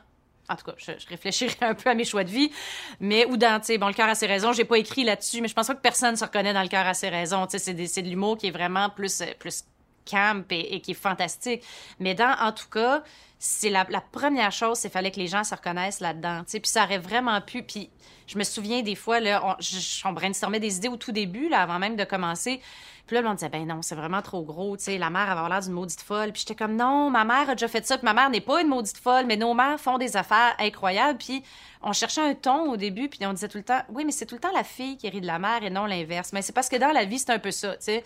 en tout cas, je, je réfléchirai un peu à mes choix de vie, mais ou dans, tu bon, le cœur a ses raisons, j'ai pas écrit là-dessus, mais je pense pas que personne se reconnaît dans le cœur a ses raisons, tu sais, c'est c'est de l'humour qui est vraiment plus, euh, plus camp et, qui est fantastique. Mais dans, en tout cas, c'est la, la première chose, c'est fallait que les gens se reconnaissent là-dedans, puis ça aurait vraiment pu, puis je me souviens des fois, là, on, on brainstormait des idées au tout début, là, avant même de commencer, puis là, on disait, ben non, c'est vraiment trop gros, tu sais, la mère va avoir l'air d'une maudite folle. Puis j'étais comme, non, ma mère a déjà fait ça, puis ma mère n'est pas une maudite folle, mais nos mères font des affaires incroyables. Puis on cherchait un ton au début, puis on disait tout le temps, oui, mais c'est tout le temps la fille qui rit de la mère et non l'inverse. Mais c'est parce que dans la vie, c'est un peu ça, tu sais.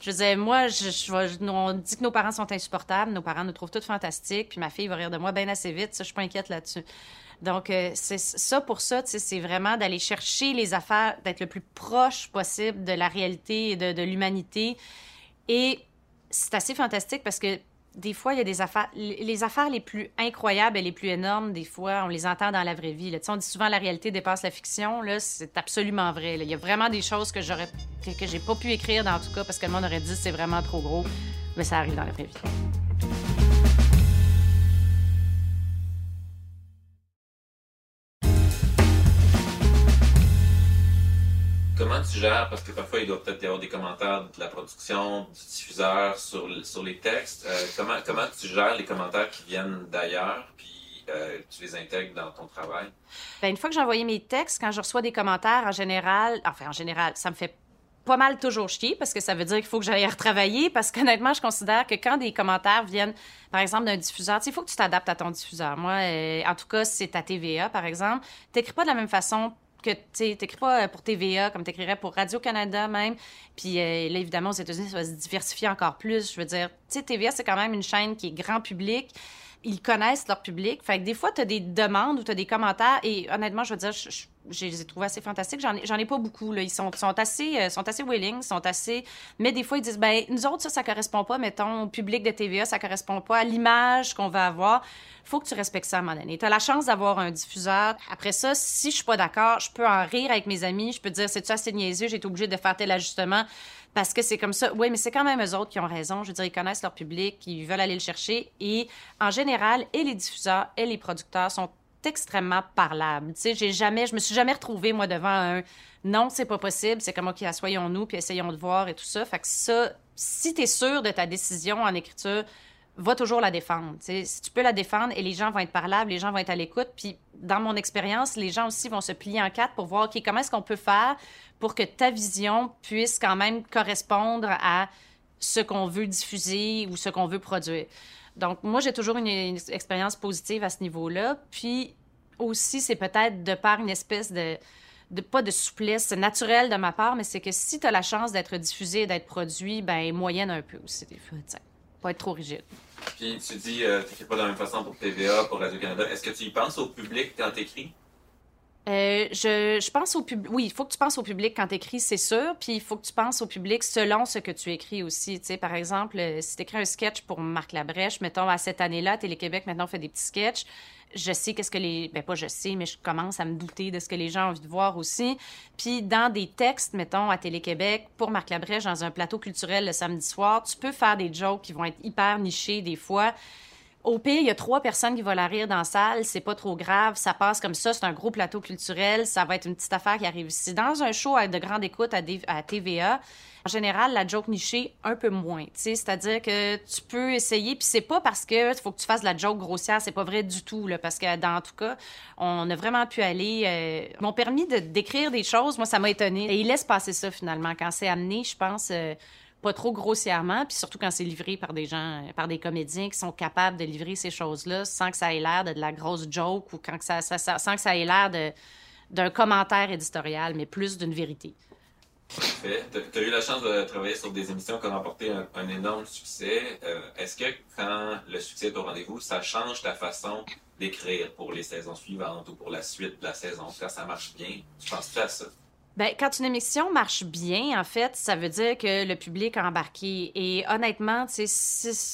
Je disais, moi, je, on dit que nos parents sont insupportables, nos parents nous trouvent toutes fantastiques, puis ma fille va rire de moi bien assez vite, ça, je suis pas inquiète là-dessus. Donc, euh, c'est ça pour ça, c'est vraiment d'aller chercher les affaires, d'être le plus proche possible de la réalité et de, l'humanité. Et c'est assez fantastique parce que des fois, il y a des affaires, les affaires les plus incroyables et les plus énormes, des fois, on les entend dans la vraie vie. là. On dit souvent la réalité dépasse la fiction. Là, c'est absolument vrai. Il y a vraiment des choses que j'aurais, que, que j'ai pas pu écrire dans tout cas parce que le monde aurait dit c'est vraiment trop gros, mais ça arrive dans la vraie vie. Comment tu gères, parce que parfois il doit peut-être y avoir des commentaires de la production, du diffuseur sur, sur les textes. Euh, comment, comment tu gères les commentaires qui viennent d'ailleurs, puis euh, tu les intègres dans ton travail? Ben, une fois que j'ai envoyé mes textes, quand je reçois des commentaires, en général, enfin, en général, ça me fait pas mal toujours chier parce que ça veut dire qu'il faut que j'aille retravailler parce qu'honnêtement, je considère que quand des commentaires viennent, par exemple, d'un diffuseur, il faut que tu t'adaptes à ton diffuseur. Moi, euh, en tout cas, c'est ta TVA, par exemple, t'écris pas de la même façon que, tu sais, t'écris pas euh, pour TVA comme t'écrirais pour Radio-Canada même. Puis euh, là, évidemment, aux États-Unis, ça va se diversifier encore plus. Je veux dire, tu TVA, c'est quand même une chaîne qui est grand public ils connaissent leur public. Fait que des fois, tu as des demandes ou tu as des commentaires et honnêtement, je veux dire, je, je- les ai trouvés assez fantastiques. J'en ai, ai pas beaucoup. Ils sont, assez, euh, sont assez willing, sont assez. Mais des fois, ils disent ben nous autres, ça, ça correspond pas, mettons, au public de TVA, ça correspond pas à l'image qu'on va avoir. faut que tu respectes ça à un moment donné. Tu as la chance d'avoir un diffuseur. Après ça, si je suis pas d'accord, je peux en rire avec mes amis. Je peux dire c'est-tu assez niaiseux, j'ai été obligé de faire tel ajustement parce que c'est comme ça. Oui, mais c'est quand même eux autres qui ont raison. Je veux dire, ils connaissent leur public, ils veulent aller le chercher. Et en général, et les diffuseurs et les producteurs sont extrêmement parlables. Tu sais, j'ai jamais, je me suis jamais retrouvée, moi, devant un non, c'est pas possible, c'est comme, OK, assoyons-nous, puis essayons de voir et tout ça. Fait que ça, si tu es sûr de ta décision en écriture, va toujours la défendre. Si tu peux la défendre et les gens vont être parlables, les gens vont être à l'écoute. Puis, dans mon expérience, les gens aussi vont se plier en quatre pour voir, OK, comment est-ce qu'on peut faire pour que ta vision puisse quand même correspondre à ce qu'on veut diffuser ou ce qu'on veut produire. Donc, moi, j'ai toujours une, expérience positive à ce niveau-là. Puis aussi, c'est peut-être de par une espèce de, pas de souplesse naturelle de ma part, mais c'est que si tu as la chance d'être diffusé d'être produit, ben moyenne un peu aussi des fois, pas être trop rigide. Puis tu dis, euh, tu pas de la même façon pour TVA, pour Radio-Canada. Est-ce que tu y penses au public quand tu écris? Euh, je, je, pense au public. Oui, il faut que tu penses au public quand tu écris, c'est sûr. Puis il faut que tu penses au public selon ce que tu écris aussi. Tu sais, par exemple, euh, si tu écris un sketch pour Marc Labrèche, mettons, à cette année-là, Télé-Québec maintenant fait des petits sketchs. Je sais qu'est-ce que les. Ben, pas je sais, mais je commence à me douter de ce que les gens ont envie de voir aussi. Puis dans des textes, mettons, à Télé-Québec, pour Marc Labrèche, dans un plateau culturel le samedi soir, tu peux faire des jokes qui vont être hyper nichés des fois. Au pire, il y a trois personnes qui vont la rire dans la salle, c'est pas trop grave, ça passe comme ça, c'est un gros plateau culturel, ça va être une petite affaire qui arrive ici. Dans un show de grande écoute à, à TVA, en général, la joke nichée, un peu moins. C'est-à-dire que tu peux essayer, puis c'est pas parce que faut que tu fasses de la joke grossière, c'est pas vrai du tout, là, parce que dans tout cas, on a vraiment pu aller. Euh, m'ont permis de d'écrire des choses, moi, ça m'a étonné. Et ils laissent passer ça finalement. Quand c'est amené, je pense. Euh, pas trop grossièrement, puis surtout quand c'est livré par des gens, par des comédiens qui sont capables de livrer ces choses-là sans que ça ait l'air de, la grosse joke ou quand que ça, sans que ça ait l'air d'un commentaire éditorial, mais plus d'une vérité. Tu as eu la chance de travailler sur des émissions qui ont remporté un, énorme succès. Euh, est-ce que quand le succès est au rendez-vous, ça change ta façon d'écrire pour les saisons suivantes ou pour la suite de la saison? Quand ça marche bien, tu penses à ça? Ben, quand une émission marche bien, en fait, ça veut dire que le public a embarqué. Et honnêtement, tu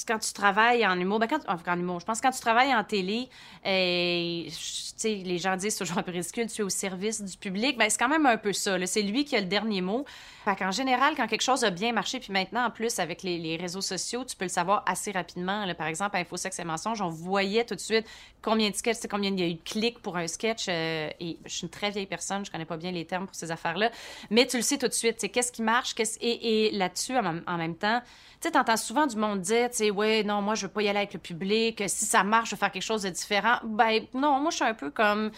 quand tu travailles en humour, ben, quand, en humour, je pense que quand tu travailles en télé, sais, les gens disent toujours un peu ridicule, tu es au service du public. Ben, c'est quand même un peu ça. C'est lui qui a le dernier mot. Fait qu'en général, quand quelque chose a bien marché, puis maintenant, en plus, avec les, réseaux sociaux, tu peux le savoir assez rapidement. Par exemple, à Infosex et Mensonges, on voyait tout de suite combien de sketchs, combien il y a eu de clics pour un sketch. Euh, et je suis une très vieille personne, je connais pas bien les termes pour ces affaires là Mais tu le sais tout de suite, qu'est-ce qui marche, et, là-dessus, en, même temps, tu entends souvent du monde dire, tu ouais, non, moi, je veux pas y aller avec le public. Si ça marche, je veux faire quelque chose de différent. Ben, non, moi, je suis un peu comme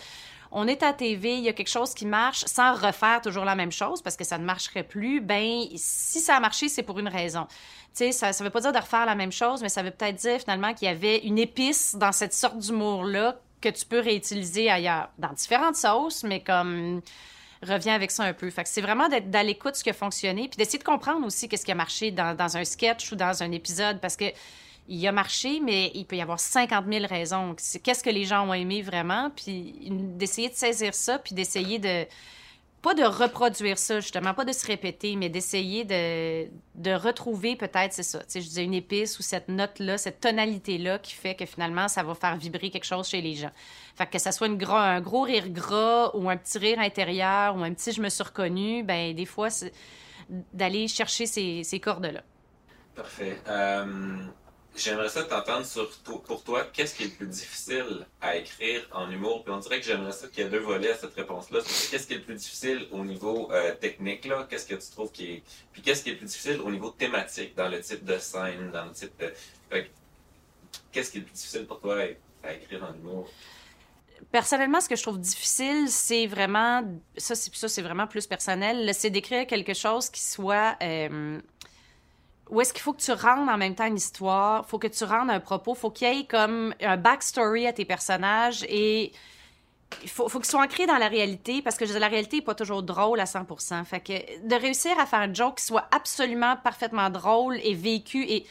on est à TV, il y a quelque chose qui marche sans refaire toujours la même chose parce que ça ne marcherait plus, ben si ça a marché, c'est pour une raison. Tu sais, ça ne veut pas dire de refaire la même chose, mais ça veut peut-être dire finalement qu'il y avait une épice dans cette sorte d'humour-là que tu peux réutiliser ailleurs, dans différentes sauces, mais comme revient avec ça un peu. C'est vraiment d'être à l'écoute de ce qui a fonctionné, puis d'essayer de comprendre aussi qu'est-ce qui a marché dans, dans, un sketch ou dans un épisode, parce que il a marché, mais il peut y avoir 50 000 raisons. Qu'est-ce que les gens ont aimé vraiment, puis d'essayer de saisir ça, puis d'essayer de pas de reproduire ça, justement, pas de se répéter, mais d'essayer de, de retrouver peut-être, c'est ça, tu sais, je disais une épice ou cette note-là, cette tonalité-là qui fait que finalement, ça va faire vibrer quelque chose chez les gens. Fait que ça soit un gros rire gras ou un petit rire intérieur ou un petit je me suis reconnu, ben des fois, d'aller chercher ces, ces cordes-là. Parfait. Euh, J'aimerais ça t'entendre sur pour toi, qu'est-ce qui est le plus difficile à écrire en humour? Puis on dirait que j'aimerais ça qu'il y a deux volets à cette réponse-là. Qu'est-ce qui est le plus difficile au niveau euh, technique, là? Qu'est-ce que tu trouves qui est. Puis qu'est-ce qui est le plus difficile au niveau thématique, dans le type de scène, dans le type de. Qu'est-ce qui est le plus difficile pour toi à, écrire en humour? personnellement, ce que je trouve difficile, c'est vraiment, ça, c'est vraiment plus personnel, c'est d'écrire quelque chose qui soit euh, où est-ce qu'il faut que tu rendes en même temps une histoire, faut que tu rendes un propos, faut qu'il y ait comme un backstory à tes personnages et il faut, faut qu'ils soient ancrés dans la réalité parce que la réalité n'est pas toujours drôle à 100%. Fait que de réussir à faire un joke qui soit absolument parfaitement drôle et vécu et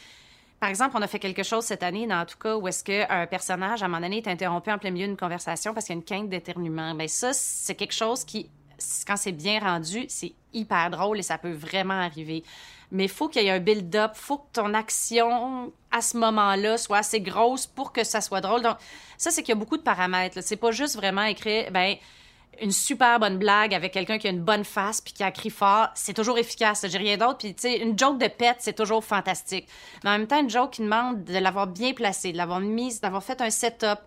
par exemple, on a fait quelque chose cette année, dans tout cas, où est-ce qu'un personnage, à un moment donné, est interrompu en plein milieu d'une conversation parce qu'il y a une quinte d'éternuement. Bien, ça, c'est quelque chose qui, quand c'est bien rendu, c'est hyper drôle et ça peut vraiment arriver. Mais il faut qu'il y ait un build-up, il faut que ton action à ce moment-là soit assez grosse pour que ça soit drôle. Donc, ça, c'est qu'il y a beaucoup de paramètres. C'est pas juste vraiment écrire, ben une super bonne blague avec quelqu'un qui a une bonne face puis qui a cri fort, c'est toujours efficace. J'ai rien d'autre. Puis, tu sais, une joke de pète, c'est toujours fantastique. Mais en même temps, une joke qui demande de l'avoir bien placée, de l'avoir mise, d'avoir fait un setup,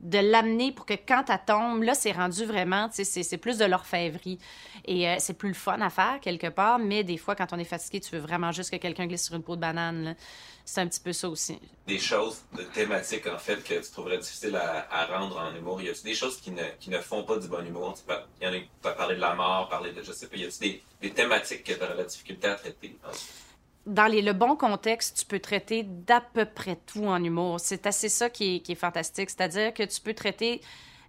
de l'amener pour que quand elle tombe, là, c'est rendu vraiment, tu sais, c'est plus de l'orfèvrerie. Et euh, c'est plus le fun à faire quelque part, mais des fois, quand on est fatigué, tu veux vraiment juste que quelqu'un glisse sur une peau de banane. C'est un petit peu ça aussi. Des choses de thématiques, en fait, que tu trouverais difficile à, rendre en humour. Y a des choses qui ne, qui ne font pas du bon humour? Il y en a parler de la mort, parler de, je sais pas, y a des, des thématiques que tu aurais la difficulté à traiter? Dans le bon contexte, tu peux traiter d'à peu près tout en humour. C'est assez ça qui est, fantastique. C'est-à-dire que tu peux traiter,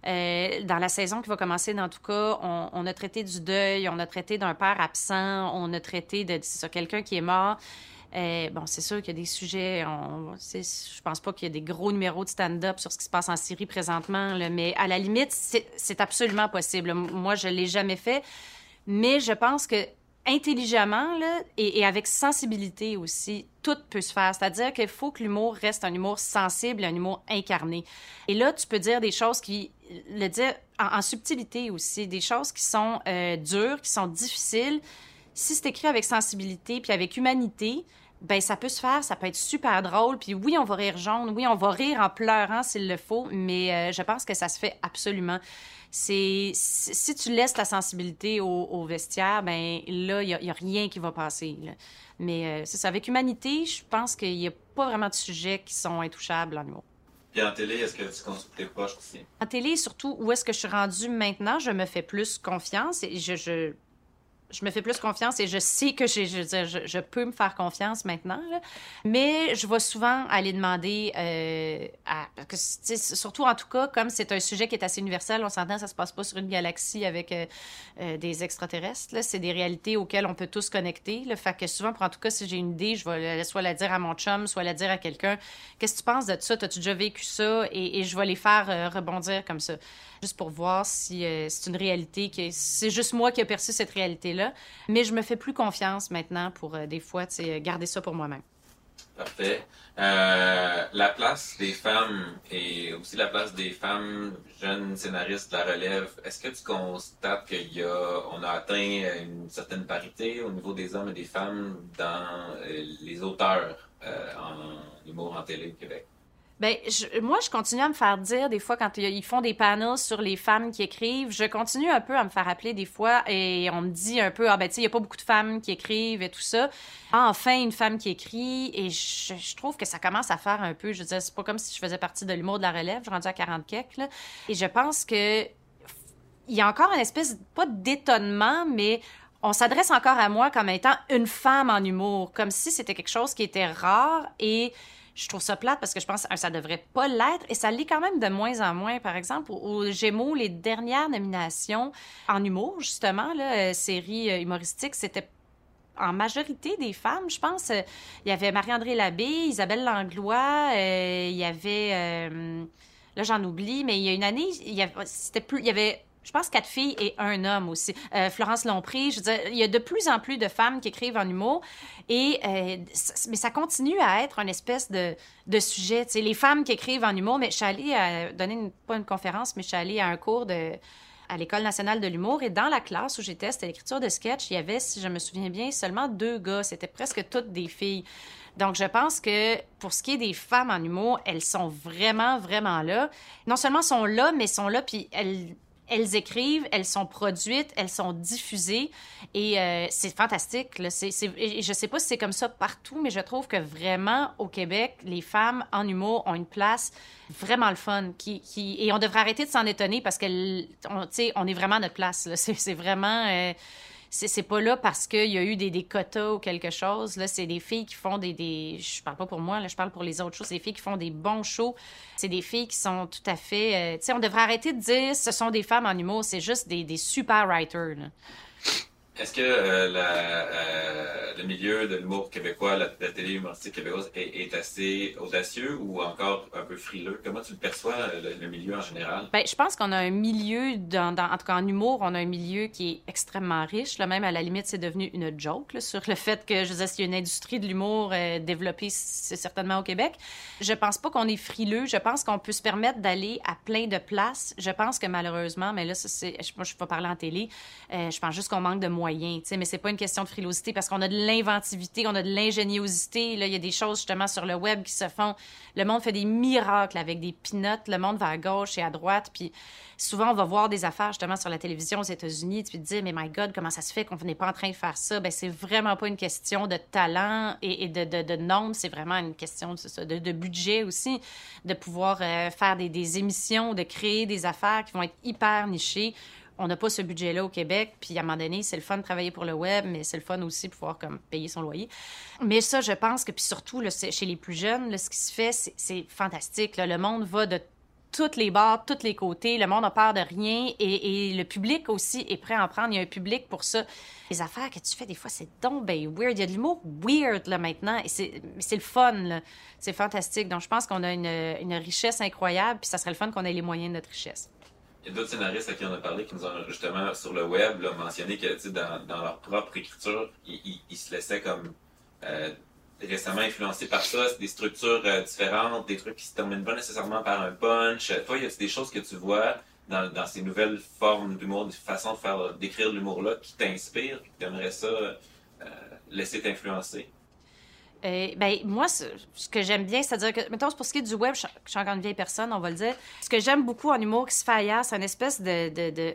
euh, dans la saison qui va commencer, dans tout cas, on, a traité du deuil, on a traité d'un père absent, on a traité de quelqu'un qui est mort. Euh, bon, c'est sûr qu'il y a des sujets. On, je pense pas qu'il y a des gros numéros de stand-up sur ce qui se passe en Syrie présentement, mais à la limite, c'est absolument possible. Moi, je l'ai jamais fait, mais je pense que intelligemment là, et, avec sensibilité aussi, tout peut se faire. C'est-à-dire qu'il faut que l'humour reste un humour sensible, un humour incarné. Et là, tu peux dire des choses qui, le dire en, subtilité aussi, des choses qui sont euh, dures, qui sont difficiles. Si c'est écrit avec sensibilité puis avec humanité, ben ça peut se faire, ça peut être super drôle. Puis oui, on va rire jaune, oui, on va rire en pleurant s'il le faut, mais euh, je pense que ça se fait absolument c'est si tu laisses la sensibilité au, vestiaire, ben là, il n'y a, rien qui va passer. Mais euh, c'est ça. Avec Humanité, je pense qu'il n'y a pas vraiment de sujets qui sont intouchables en humour. Puis en télé, est-ce que tu consultes tes proches aussi? En télé, surtout, où est-ce que je suis rendue maintenant, je me fais plus confiance et je, je je me fais plus confiance et je sais que je, je, je peux me faire confiance maintenant. Mais je vais souvent aller demander euh, à. Parce que, surtout en tout cas, comme c'est un sujet qui est assez universel, on s'entend, ça se passe pas sur une galaxie avec euh, euh, des extraterrestres. C'est des réalités auxquelles on peut tous connecter. Le fait que souvent, pour en tout cas, si j'ai une idée, je vais soit la dire à mon chum, soit la dire à quelqu'un. Qu'est-ce que tu penses de ça? As-tu déjà vécu ça? Et, et je vais les faire rebondir comme ça juste pour voir si euh, c'est une réalité, que c'est juste moi qui ai perçu cette réalité-là. Mais je me fais plus confiance maintenant pour euh, des fois garder ça pour moi-même. Parfait. Euh, la place des femmes et aussi la place des femmes jeunes scénaristes de la relève, est-ce que tu constates qu'il y a, a atteint une certaine parité au niveau des hommes et des femmes dans les auteurs en humour en télé au Québec? Ben, moi, je continue à me faire dire des fois quand ils font des panels sur les femmes qui écrivent, je continue un peu à me faire appeler des fois et on me dit un peu ah ben tu sais il y a pas beaucoup de femmes qui écrivent et tout ça. enfin une femme qui écrit et je, trouve que ça commence à faire un peu. Je dire c'est pas comme si je faisais partie de l'humour de la relève. Je suis rendue à 40 quelques et je pense que il y a encore une espèce pas d'étonnement mais on s'adresse encore à moi comme étant une femme en humour, comme si c'était quelque chose qui était rare et je trouve ça plate parce que je pense que ça devrait pas l'être et ça l'est quand même de moins en moins. Par exemple, aux Gémeaux, les dernières nominations en humour, justement, là, euh, série euh, humoristique, c'était en majorité des femmes, je pense. Euh, il y avait Marie-André Labbé, Isabelle Langlois, il y avait... là, j'en oublie, mais il y a une année, il y avait, plus... Il y avait je pense quatre filles et un homme aussi. Euh, Florence Lompré, je veux dire, il y a de plus en plus de femmes qui écrivent en humour, et, euh, mais ça continue à être une espèce de, de sujet. Tu les femmes qui écrivent en humour, mais je suis allée à donner, une, pas une conférence, mais je suis à un cours de, à l'École nationale de l'humour, et dans la classe où j'étais, c'était l'écriture de sketch, il y avait, si je me souviens bien, seulement deux gars. C'était presque toutes des filles. Donc, je pense que pour ce qui est des femmes en humour, elles sont vraiment, vraiment là. Non seulement sont là, mais sont là, puis elles elles écrivent, elles sont produites, elles sont diffusées et euh, c'est fantastique. Là. C'est, je sais pas si c'est comme ça partout, mais je trouve que vraiment au Québec, les femmes en humour ont une place vraiment le fun. Et on devrait arrêter de s'en étonner parce qu'on on est vraiment à notre place. C'est, vraiment... Euh, c'est pas là parce qu'il y a eu des, quotas ou quelque chose. Là, c'est des filles qui font des, des. Je parle pas pour moi, là, je parle pour les autres choses. C'est des filles qui font des bons shows. C'est des filles qui sont tout à fait. Euh, tu sais, on devrait arrêter de dire ce sont des femmes en humour. C'est juste des, des super writers. Est-ce que euh, euh, le milieu de l'humour québécois, la, la télé humoristique québécoise est, assez audacieux ou encore un peu frileux? Comment tu le perçois, le, le milieu en général? Ben, je pense qu'on a un milieu, en tout cas en humour, on a un milieu qui est extrêmement riche. Là, même à la limite, c'est devenu une joke sur le fait que, je dire, s'il y a une industrie de l'humour euh, développée, c'est certainement au Québec. Je pense pas qu'on est frileux. Je pense qu'on peut se permettre d'aller à plein de places. Je pense que malheureusement, mais là, c'est, moi, je pas parler en télé, euh, je pense juste qu'on manque de moyens moyens, mais c'est pas une question de frilosité parce qu'on a de l'inventivité, on a de l'ingéniosité. Il y a des choses justement sur le web qui se font. Le monde fait des miracles avec des pinottes. Le monde va à gauche et à droite. Puis souvent, on va voir des affaires justement sur la télévision aux États-Unis. Tu te dis, mais my God, comment ça se fait qu'on n'est pas en train de faire ça? Ben, c'est vraiment pas une question de talent et, de, nombre. C'est vraiment une question de, de, budget aussi, de pouvoir euh, faire des, des émissions, de créer des affaires qui vont être hyper nichées on n'a pas ce budget-là au Québec. Puis à un moment donné, c'est le fun de travailler pour le web, mais c'est le fun aussi de pouvoir comme, payer son loyer. Mais ça, je pense que, puis surtout chez les plus jeunes, ce qui se fait, c'est fantastique. Le monde va de toutes les bords, tous les côtés. Le monde a peur de rien et, le public aussi est prêt à en prendre. Il y a un public pour ça. Les affaires que tu fais, des fois, c'est donc ben weird. Il y a de l'humour weird là maintenant et c'est le fun. C'est fantastique. Donc, je pense qu'on a une, une richesse incroyable puis ça serait le fun qu'on ait les moyens de notre richesse. Il y a d'autres scénaristes à qui on a parlé qui nous ont justement sur le web mentionné que dans, dans leur propre écriture, ils, se laissaient comme euh, récemment influencés par ça, des structures euh, différentes, des trucs qui se terminent pas nécessairement par un punch. Toi, il y a des choses que tu vois dans, dans ces nouvelles formes d'humour, des façons de faire d'écrire l'humour-là qui t'inspirent, qui t'aimerais ça euh, laisser t'influencer? Euh, ben, moi, ce, que j'aime bien, c'est-à-dire que, mettons, pour ce qui est du web, je, suis encore une vieille personne, on va le dire. Ce que j'aime beaucoup en humour qui se fait c'est une espèce de, de,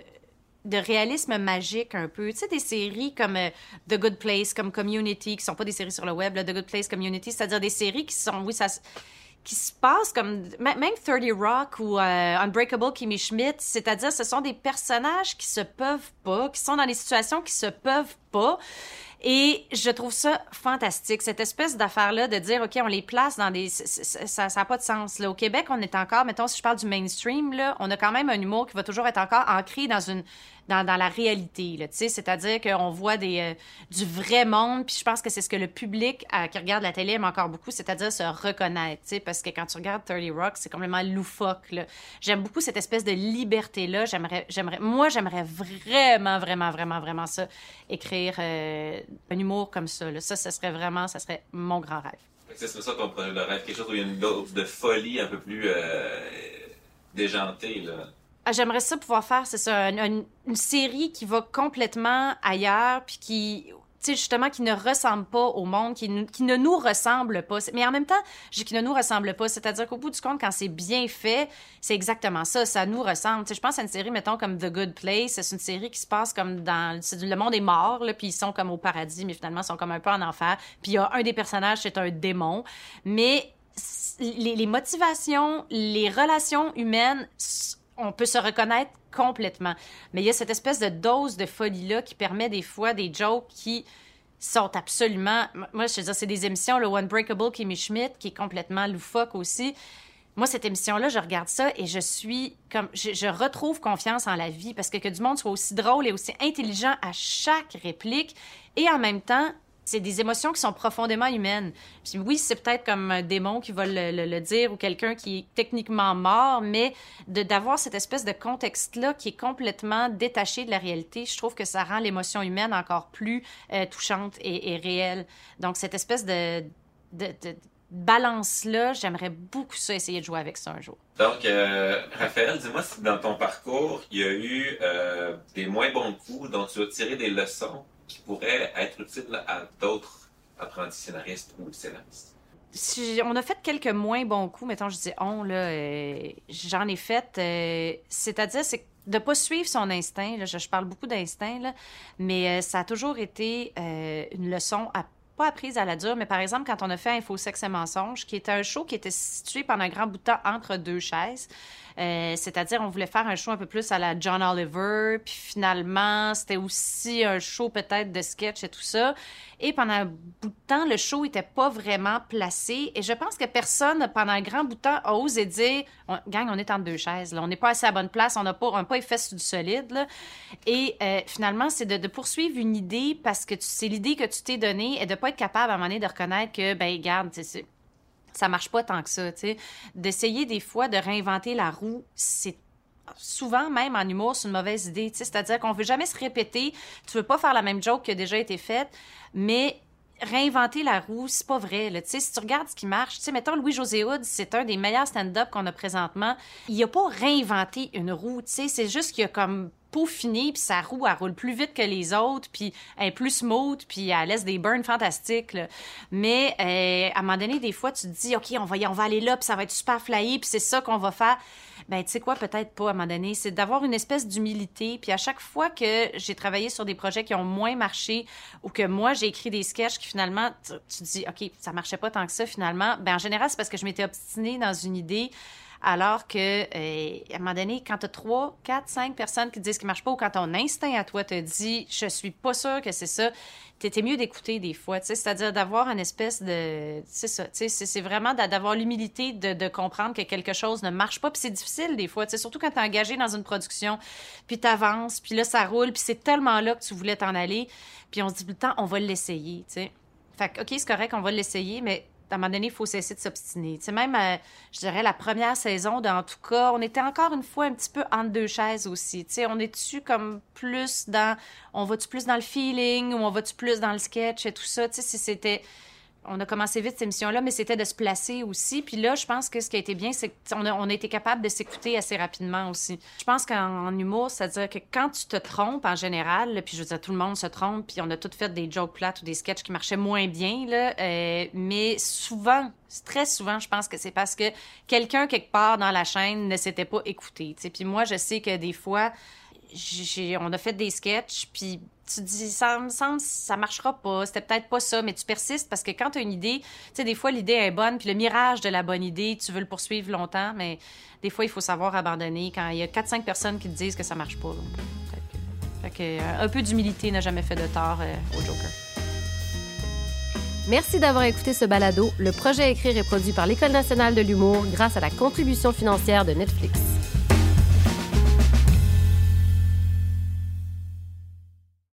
de, réalisme magique un peu. Tu sais, des séries comme euh, The Good Place, comme Community, qui sont pas des séries sur le web, The Good Place, Community, c'est-à-dire des séries qui sont, oui, ça qui se passent comme même 30 Rock ou euh, Unbreakable Kimmy Schmidt, c'est-à-dire ce sont des personnages qui se peuvent pas, qui sont dans des situations qui se peuvent pas et je trouve ça fantastique, cette espèce d'affaire-là de dire, OK, on les place dans des... Ça n'a pas de sens. Là, au Québec, on est encore, mettons, si je parle du mainstream, là, on a quand même un humour qui va toujours être encore ancré dans une dans, la réalité. C'est-à-dire qu'on voit des, euh, du vrai monde, puis je pense que c'est ce que le public euh, qui regarde la télé aime encore beaucoup, c'est-à-dire se reconnaître, parce que quand tu regardes 30 Rock, c'est complètement loufoque. J'aime beaucoup cette espèce de liberté-là. J'aimerais, moi, j'aimerais vraiment, vraiment, vraiment, vraiment ça, écrire euh, un humour comme ça. Là. Ça, ce serait vraiment, ça serait mon grand rêve. C'est ça ton projet de rêve, quelque chose où il y a une dose de folie un peu plus déjantée. Là. Ah, j'aimerais ça pouvoir faire, c'est ça, une, série qui va complètement ailleurs, puis qui, tu sais, justement, qui ne ressemble pas au monde, qui, qui ne nous ressemble pas. Mais en même temps, je dis qui ne nous ressemble pas. C'est-à-dire qu'au bout du compte, quand c'est bien fait, c'est exactement ça. Ça nous ressemble. Tu sais, je pense à une série, mettons, comme The Good Place. C'est une série qui se passe comme dans. Le monde est mort, là, puis ils sont comme au paradis, mais finalement, ils sont comme un peu en enfer. Puis il y a un des personnages, c'est un démon. Mais les, les motivations, les relations humaines on peut se reconnaître complètement. Mais il y a cette espèce de dose de folie-là qui permet des fois des jokes qui sont absolument... Moi, je veux dire, c'est des émissions, le One Breakable Kimmy Schmidt, qui est complètement loufoque aussi. Moi, cette émission-là, je regarde ça et je suis comme... Je, je, retrouve confiance en la vie parce que que du monde soit aussi drôle et aussi intelligent à chaque réplique et en même temps c'est des émotions qui sont profondément humaines. Puis oui, c'est peut-être comme un démon qui va le, dire ou quelqu'un qui est techniquement mort, mais d'avoir cette espèce de contexte-là qui est complètement détaché de la réalité, je trouve que ça rend l'émotion humaine encore plus euh, touchante et, réelle. Donc, cette espèce de balance-là, j'aimerais beaucoup ça, essayer de jouer avec ça un jour. Donc, euh, Raphaël, dis-moi si dans ton parcours, il y a eu euh, des moins bons coups dont tu as tiré des leçons qui pourrait être utile à d'autres apprentis scénaristes ou scénaristes? On a fait quelques moins bons coups, mettons, je dis on, là, euh, j'en ai fait. Euh, c'est-à-dire, c'est de pas suivre son instinct. Je, parle beaucoup d'instinct, mais euh, ça a toujours été une leçon à pas apprise à la dure, mais par exemple, quand on a fait Info, Sexe et Mensonges, qui était un show qui était situé pendant un grand bout de temps entre deux chaises, Euh, c'est-à-dire, on voulait faire un show un peu plus à la John Oliver, puis finalement, c'était aussi un show peut-être de sketch et tout ça. Et pendant un bout de temps, le show n'était pas vraiment placé. Et je pense que personne, pendant un grand bout de temps, a osé dire Gang, on est entre deux chaises. On n'est pas assez à bonne place. On n'a pas, pas les fesses du solide. Et euh, finalement, c'est de, poursuivre une idée parce que c'est l'idée que tu t'es donnée et de ne pas être capable à un moment donné de reconnaître que, ben, garde, ça marche pas tant que ça. D'essayer des fois de réinventer la roue, c'est souvent même en humour, c'est une mauvaise idée. C'est-à-dire qu'on veut jamais se répéter. Tu veux pas faire la même joke qui a déjà été faite, mais réinventer la roue, c'est pas vrai. Là. Si tu regardes ce qui marche, sais, mettons Louis-José Hood, c'est un des meilleurs stand-up qu'on a présentement. Il a pas réinventé une roue, c'est juste qu'il a comme peaufiné, puis sa roue, elle roule plus vite que les autres, puis elle est plus smooth, puis elle laisse des burns fantastiques. Mais euh, à un moment donné, des fois, tu te dis, OK, on va, on va aller là, puis ça va être super flyé, puis c'est ça qu'on va faire ben tu sais quoi, peut-être pas à un moment donné, c'est d'avoir une espèce d'humilité. Puis à chaque fois que j'ai travaillé sur des projets qui ont moins marché ou que moi j'ai écrit des sketchs qui finalement, tu, tu dis, OK, ça marchait pas tant que ça finalement, ben en général, c'est parce que je m'étais obstinée dans une idée alors que, euh, un moment donné, quand tu as trois, quatre, cinq personnes qui te disent qu'il ne marche pas ou quand ton instinct à toi te dit je suis pas sûr que c'est ça, t'étais mieux d'écouter des fois. C'est-à-dire d'avoir une espèce de. C'est ça. C'est vraiment d'avoir l'humilité de, comprendre que quelque chose ne marche pas. Puis c'est difficile des fois. Surtout quand tu es engagé dans une production, puis tu avances, puis là, ça roule, puis c'est tellement là que tu voulais t'en aller. Puis on se dit le temps, on va l'essayer. Fait que, OK, c'est correct, on va l'essayer, mais à un moment donné, il faut cesser de s'obstiner. Tu même, euh, je dirais, la première saison, en tout cas, on était encore une fois un petit peu entre deux chaises aussi. Tu sais, on est-tu comme plus dans... On va-tu plus dans le feeling ou on va-tu plus dans le sketch et tout ça? Tu sais, c'était on a commencé vite cette émission-là, mais c'était de se placer aussi. Puis là, je pense que ce qui a été bien, c'est qu'on a, on a été capable de s'écouter assez rapidement aussi. Je pense qu'en humour, c'est-à-dire que quand tu te trompes en général, puis je veux dire, tout le monde se trompe, puis on a tous fait des jokes plates ou des sketchs qui marchaient moins bien, euh, mais souvent, très souvent, je pense que c'est parce que quelqu'un quelque part dans la chaîne ne s'était pas écouté. Puis moi, je sais que des fois, on a fait des sketchs, puis tu dis, ça me semble, ça marchera pas, c'était peut-être pas ça, mais tu persistes parce que quand tu as une idée, tu sais, des fois, l'idée est bonne, puis le mirage de la bonne idée, tu veux le poursuivre longtemps, mais des fois, il faut savoir abandonner quand il y a 4-5 personnes qui te disent que ça marche pas. Fait que, euh, un peu d'humilité n'a jamais fait de tort euh, au Joker. Merci d'avoir écouté ce balado. Le projet écrit est produit par l'École nationale de l'humour grâce à la contribution financière de Netflix.